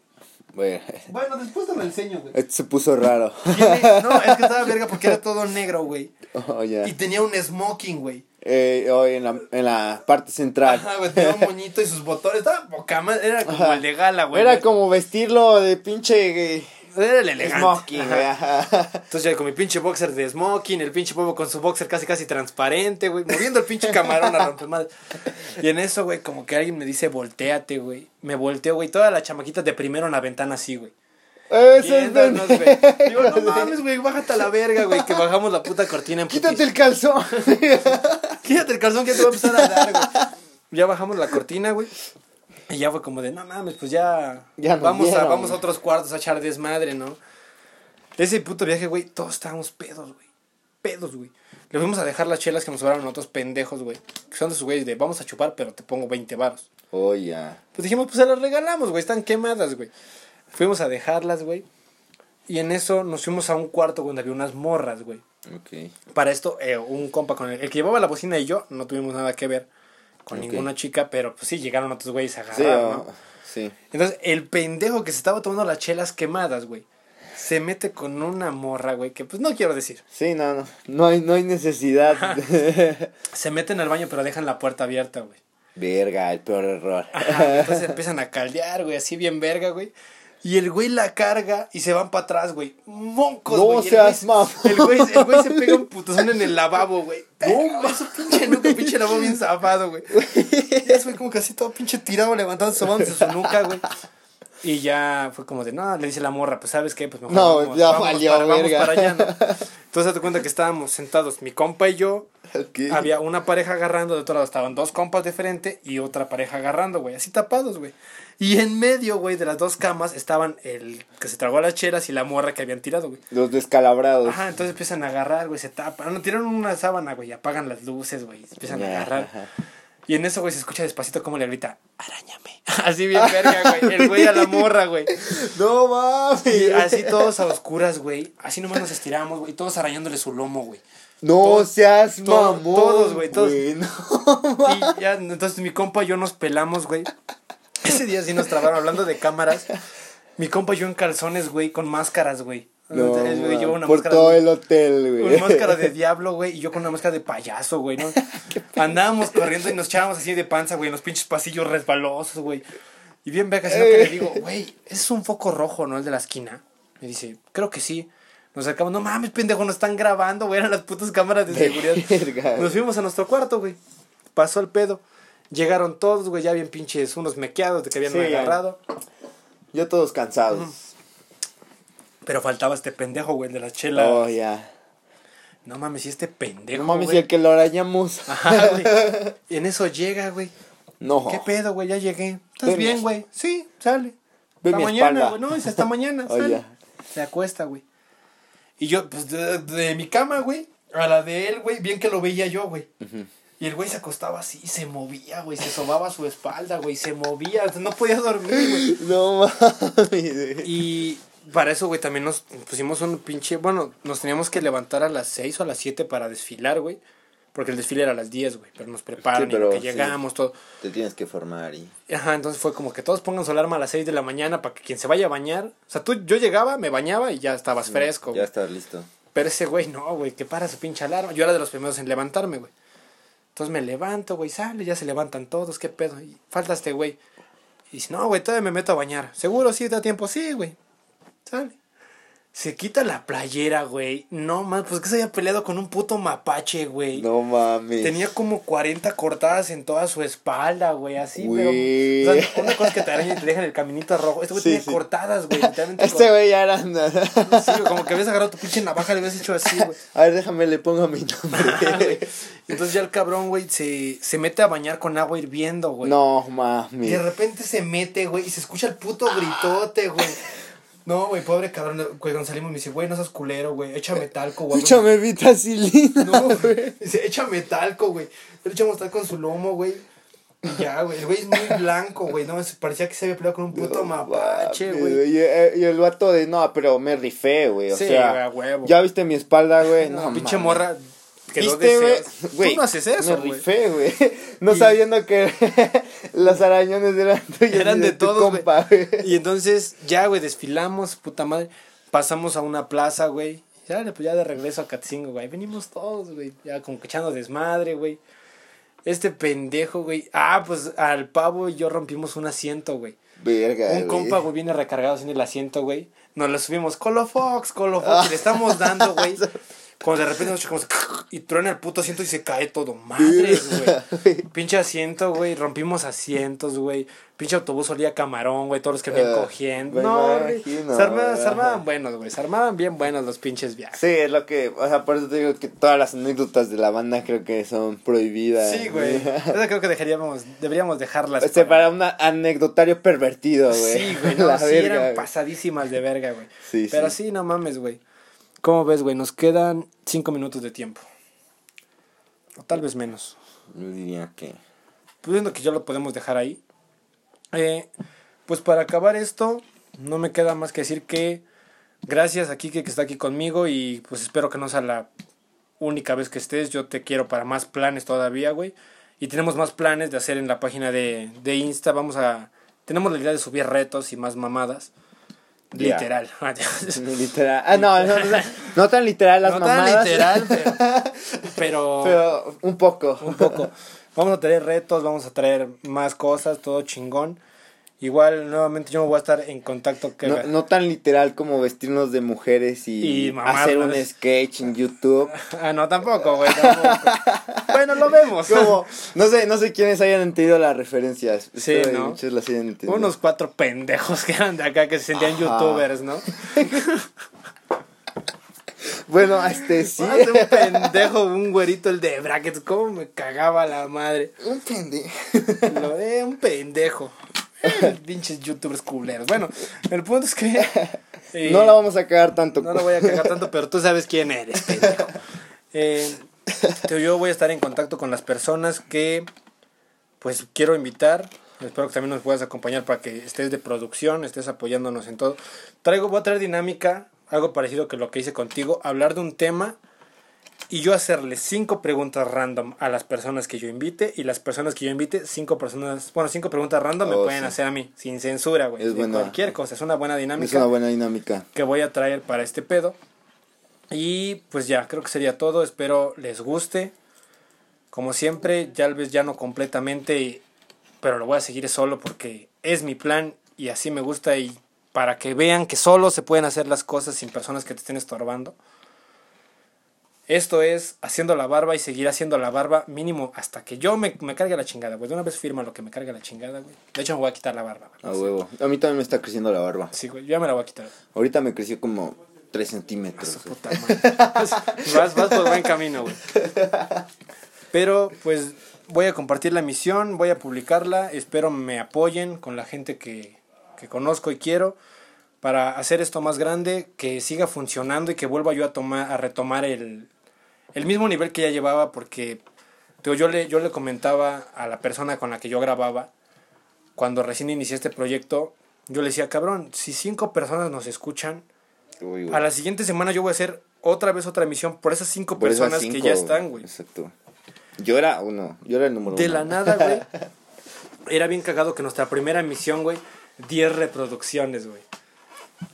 Bueno, después te lo enseño, güey. esto se puso raro. Tiene- No, es que estaba verga porque era todo negro, güey. Oh. Y tenía un smoking, güey. Eh, oh, en, la, en la parte central. Ajá, güey, tenía un moñito y sus botones. Estaba poca madre, Era como Ajá. el de gala, güey. Era como vestirlo de pinche eh, Era el elegante. smoking. Entonces ya con mi pinche boxer de smoking, el pinche pueblo con su boxer casi casi transparente, güey, moviendo el pinche camarón a romper madre. Y en eso, güey, como que alguien me dice, volteate, güey. Me volteo, güey, todas las chamaquitas de primero en la ventana así, güey. Ese es de-. Digo, no mames, güey, bájate a la verga, güey, que bajamos la puta cortina en Quítate el calzón. Quítate el calzón que te voy a empezar a dar, güey. Ya bajamos la cortina, güey. Y ya fue como de, no mames, pues ya, Ya vamos, a, vamos a otros cuartos a echar desmadre, ¿no? Ese puto viaje, güey, todos estábamos pedos, güey. Pedos, güey. Le fuimos a dejar las chelas que nos sobraron a otros pendejos, güey. Que son de sus güeyes de, vamos a chupar, pero te pongo 20 varos. Oh, ya. Pues dijimos, pues se las regalamos, güey, están quemadas, güey. Fuimos a dejarlas, güey. Y en eso nos fuimos a un cuarto donde había unas morras, güey. Ok. Para esto, eh, un compa con el, el que llevaba la bocina y yo no tuvimos nada que ver con ninguna chica, pero pues sí, llegaron otros güeyes a Sí, agarrar, oh, ¿no? sí. Entonces, el pendejo que se estaba tomando las chelas quemadas, güey, se mete con una morra, güey, que pues no quiero decir. Sí, no, no. No hay, no hay necesidad. Se meten al baño, pero dejan la puerta abierta, güey. Verga, el peor error. Ajá, entonces empiezan a caldear, güey, así bien verga, güey. Y el güey la carga y se van para atrás, güey. Moncos, No güey. El seas güey-. El güey, el güey se pega un putazón en el lavabo, güey. No, eso pinche nuca, pinche lavabo bien zafado, güey. Y ese güey como así todo pinche tirado, levantando, sobándose su nuca, güey. Y ya fue como de, no, le dice la morra, pues ¿sabes qué? Pues mejor No, vamos, ya vámonos valió para, vamos verga. para allá, ¿no? Entonces te cuenta que estábamos sentados, mi compa y yo, Ok. había una pareja agarrando, de otro lado estaban dos compas de frente y otra pareja agarrando, güey, así tapados, güey. Y en medio, güey, de las dos camas estaban el que se tragó las chelas y la morra que habían tirado, güey. Los descalabrados. Ajá, entonces empiezan a agarrar, güey, se tapan. No, tiran una sábana, güey, apagan las luces, güey, empiezan a agarrar. Ajá. Y en eso, güey, se escucha despacito como le grita, arañame. Así bien verga, güey, el güey a la morra, güey. No mames. Y así todos a oscuras, güey, así nomás nos estiramos, güey, todos arañándole su lomo, güey. No todos- seas mamón. todos, güey, todos. no. Y ya, entonces mi compa y yo nos pelamos, güey. Ese día sí nos trabaron hablando de cámaras. Mi compa y yo en calzones, güey, con máscaras, güey. No, Entonces, güey, una por máscara, todo güey, el hotel, güey. una máscara de diablo, güey, y yo con una máscara de payaso, güey, ¿no? Andábamos corriendo y nos echábamos así de panza, güey, en los pinches pasillos resbalosos, güey. Y bien verga, sino que le digo, güey, ese es un foco rojo, ¿no? El de la esquina. Me dice, creo que sí. Nos acercamos, no mames, pendejo, nos están grabando, güey, eran las putas cámaras de seguridad. Verga. Nos fuimos a nuestro cuarto, güey. Pasó el pedo. Llegaron todos, güey, ya bien pinches, unos mequeados de que habían Sí, agarrado. Ya todos cansados. Pero faltaba este pendejo, güey, de la chela. Oh, ya. No mames, y este pendejo, No mames, güey. y el que lo arañamos. Ajá, güey. Y en eso llega, güey. No. ¿Qué pedo, güey? Ya llegué. ¿Estás Ve bien, güey? Sí, sale. Ve Hasta mi mañana, espalda. güey. No, hasta mañana, Oh. Se acuesta, güey. Y yo, pues, de, de mi cama, güey, a la de él, güey, bien que lo veía yo, güey. Y el güey se acostaba así, se movía, güey, se sobaba su espalda, güey, se movía, no podía dormir, güey. No mames. Y para eso, güey, también nos pusimos un pinche, bueno, nos teníamos que levantar a las 6 o a las 7 para desfilar, güey. Porque el desfile era a las 10, güey, pero nos preparan Sí, pero y que sí. llegamos, todo. Te tienes que formar y. Ajá, entonces fue como que todos pongan su alarma a las 6 de la mañana para que quien se vaya a bañar. O sea, tú, yo llegaba, me bañaba y ya estabas fresco. Ya estás listo. Pero ese güey, no, güey, que para su pinche alarma. Yo era de los primeros en levantarme, güey. Entonces me levanto, güey, sale, ya se levantan todos, qué pedo. Y falta este güey. Y dice, no, güey, todavía me meto a bañar. ¿Seguro sí da tiempo? Sí, güey. Sale. Se quita la playera, güey. No, más, pues que se había peleado con un puto mapache, güey. No mames. Tenía como 40 cortadas en toda su espalda, güey, así, Güey. pero... O sea, una cosa es que te araña y te dejan el caminito rojo. Este güey Sí, tenía sí. cortadas, güey. Este güey ya era. Sí, güey, como que habías agarrado tu pinche navaja y le habías hecho así, güey. A ver, déjame, le pongo mi nombre. Entonces ya el cabrón, güey, se, se mete a bañar con agua hirviendo, güey. no Y de mames. repente se mete, güey, y se escucha el puto gritote, güey. No, güey, pobre cabrón, güey, cuando salimos me dice, güey, no seas culero, güey, échame talco, güey. Échame vitacilina. No, güey. Dice, échame talco, güey. Le echamos talco en su lomo, güey. Ya, güey. El güey es muy blanco, güey. No, parecía que se había peleado con un puto mapache, mames, güey. Y, eh, y el vato de, no, pero me rifé, güey. O Sí, sea, a huevo. ya viste mi espalda, güey. No, No, pinche morra quedó ¿Viste, güey? deseos. Güey, Tú no haces eso, Me güey. rifé, güey. No Y- sabiendo que los arañones eran tuyos. Eran de tu todos, güey. compa. Y entonces, ya, güey, desfilamos, puta madre. Pasamos a una plaza, güey. Ya, pues ya de regreso a Catzingo, güey. Venimos todos, güey. Ya como que echando desmadre, güey. Este pendejo, güey. Ah, pues al pavo y yo rompimos un asiento, güey. Verga, Un compa, güey, viene recargado en el asiento, güey. Nos lo subimos. Colo Fox, Colo Fox. Y le estamos dando, güey. Cuando de repente nos y truena el puto asiento y se cae todo. Madres, güey. Pinche asiento, güey. Rompimos asientos, güey. Pinche autobús olía camarón, güey. Todos los que venían Ah, cogiendo. No, güey. Se armaban, se armaban buenos, güey. Se armaban bien buenos los pinches viajes. Sí, es lo que, o sea, por eso te digo que todas las anécdotas de la banda creo que son prohibidas. Sí, güey. Esa creo que dejaríamos, deberíamos dejarlas. Este, para un anecdotario pervertido, güey. Sí, güey, no, sí verga, eran pasadísimas de verga, güey. Sí, Pero sí. sí, no mames, güey. ¿Cómo ves, güey? Nos quedan cinco minutos de tiempo. O tal vez menos. Yo diría que. Pues viendo que ya lo podemos dejar ahí. Eh, pues para acabar esto, no me queda más que decir que gracias a Kike que está aquí conmigo y pues espero que no sea la única vez que estés. Yo te quiero para más planes todavía, güey. Y tenemos más planes de hacer en la página de, de Insta. Vamos a... Tenemos la idea de subir retos y más mamadas. Literal. Literal. Ah, no, no, no, no tan literal las no tan mamadas. literal, pero, pero, Pero un poco. un poco. Vamos a traer retos, vamos a traer más cosas, todo chingón. Igual, nuevamente, yo me voy a estar en contacto. Que No, no tan literal como vestirnos de mujeres y, hacer un sketch en YouTube. Ah, no, tampoco, güey, tampoco. bueno, lo vemos. Como, no sé, no sé quiénes hayan entendido las referencias. Sí, ¿no? Muchos las hayan entendido. Unos cuatro pendejos que eran de acá que se sentían Ajá. youtubers, ¿no? Bueno, este sí. Hace un pendejo, un güerito, el de brackets, cómo me cagaba la madre. un pendejo. Lo de un pendejo. Pinches youtubers culeros. Bueno, el punto es que. eh, No la vamos a cagar tanto. No lo voy a cagar tanto, pero tú sabes quién eres, pendejo. Eh, yo voy a estar en contacto con las personas que pues quiero invitar. Espero que también nos puedas acompañar para que estés de producción, estés apoyándonos en todo. Traigo, voy a traer dinámica, algo parecido que lo que hice contigo, hablar de un tema y yo hacerle cinco preguntas random a las personas que yo invite y las personas que yo invite, cinco personas, bueno, cinco preguntas random me Oh, pueden sí. hacer a mí, sin censura, güey. Es de buena. cualquier cosa, es una buena dinámica Es una buena dinámica. que voy a traer para este pedo. Y pues ya, creo que sería todo. Espero les guste. Como siempre, ya vez ya no completamente, pero lo voy a seguir solo porque es mi plan y así me gusta y para que vean que solo se pueden hacer las cosas sin personas que te estén estorbando. Esto es haciendo la barba y seguir haciendo la barba mínimo hasta que yo me, me cargue la chingada, güey. De una vez firma lo que me cargue la chingada, güey. De hecho, me voy a quitar la barba. A huevo. A mí también me está creciendo la barba. Sí, güey, ya me la voy a quitar. Ahorita me creció como 3 centímetros. Puta madre. vas, vas por buen camino, güey. Pero pues voy a compartir la misión, voy a publicarla, espero me apoyen con la gente que, que conozco y quiero para hacer esto más grande, que siga funcionando y que vuelva yo a tomar a retomar el, el mismo nivel que ya llevaba porque digo, yo le yo le comentaba a la persona con la que yo grababa cuando recién inicié este proyecto, yo le decía, "Cabrón, si cinco personas nos escuchan, Uy, a la siguiente semana yo voy a hacer otra vez otra emisión por esas cinco Por esas personas cinco, que ya están, güey. Exacto. Yo era uno. Yo era el número De uno. la nada, güey. Era bien cagado que nuestra primera emisión, güey, 10 reproducciones, güey.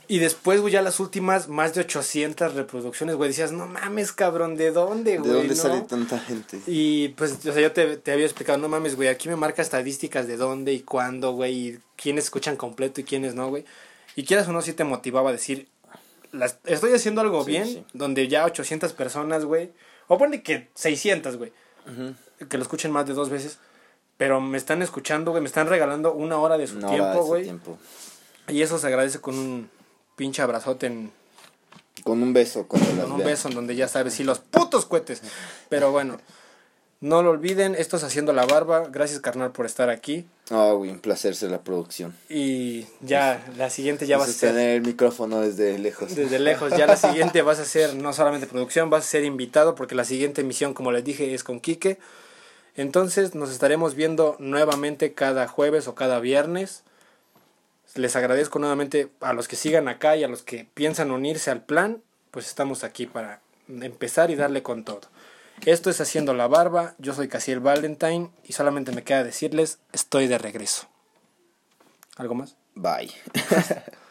Y después, güey, ya las últimas, más de 800 reproducciones, güey. Decías, no mames, cabrón, ¿de dónde, güey? ¿De dónde no? sale tanta gente? Y pues, o sea, yo te, te había explicado, no mames, güey, aquí me marca estadísticas de dónde y cuándo, güey, y quiénes escuchan completo y quiénes no, güey. Y quieras o no, sí te motivaba a decir, las, estoy haciendo algo Sí, bien, sí. donde ya 800 personas, güey, o pone que 600, güey, que lo escuchen más de dos veces, pero me están escuchando, güey, me están regalando una hora de su Una tiempo, güey. Y eso se agradece con un pinche abrazote en, Con un beso con un vean. beso en donde ya sabes, sí, los putos cohetes. Pero bueno, no lo olviden, esto es Haciendo la Barba. Gracias, carnal, por estar aquí. Ah, güey, un placer ser la producción. Y ya, la siguiente ya vas a Eso es ser tener el micrófono desde lejos. desde lejos. Ya la siguiente vas a ser no solamente producción, vas a ser invitado porque la siguiente emisión, como les dije, es con Quique. Entonces nos estaremos viendo nuevamente cada jueves o cada viernes. Les agradezco nuevamente a los que sigan acá y a los que piensan unirse al plan, pues estamos aquí para empezar y darle con todo. Esto es Haciendo la Barba, yo soy Casiel Valentine y solamente me queda decirles, estoy de regreso. ¿Algo más? Bye.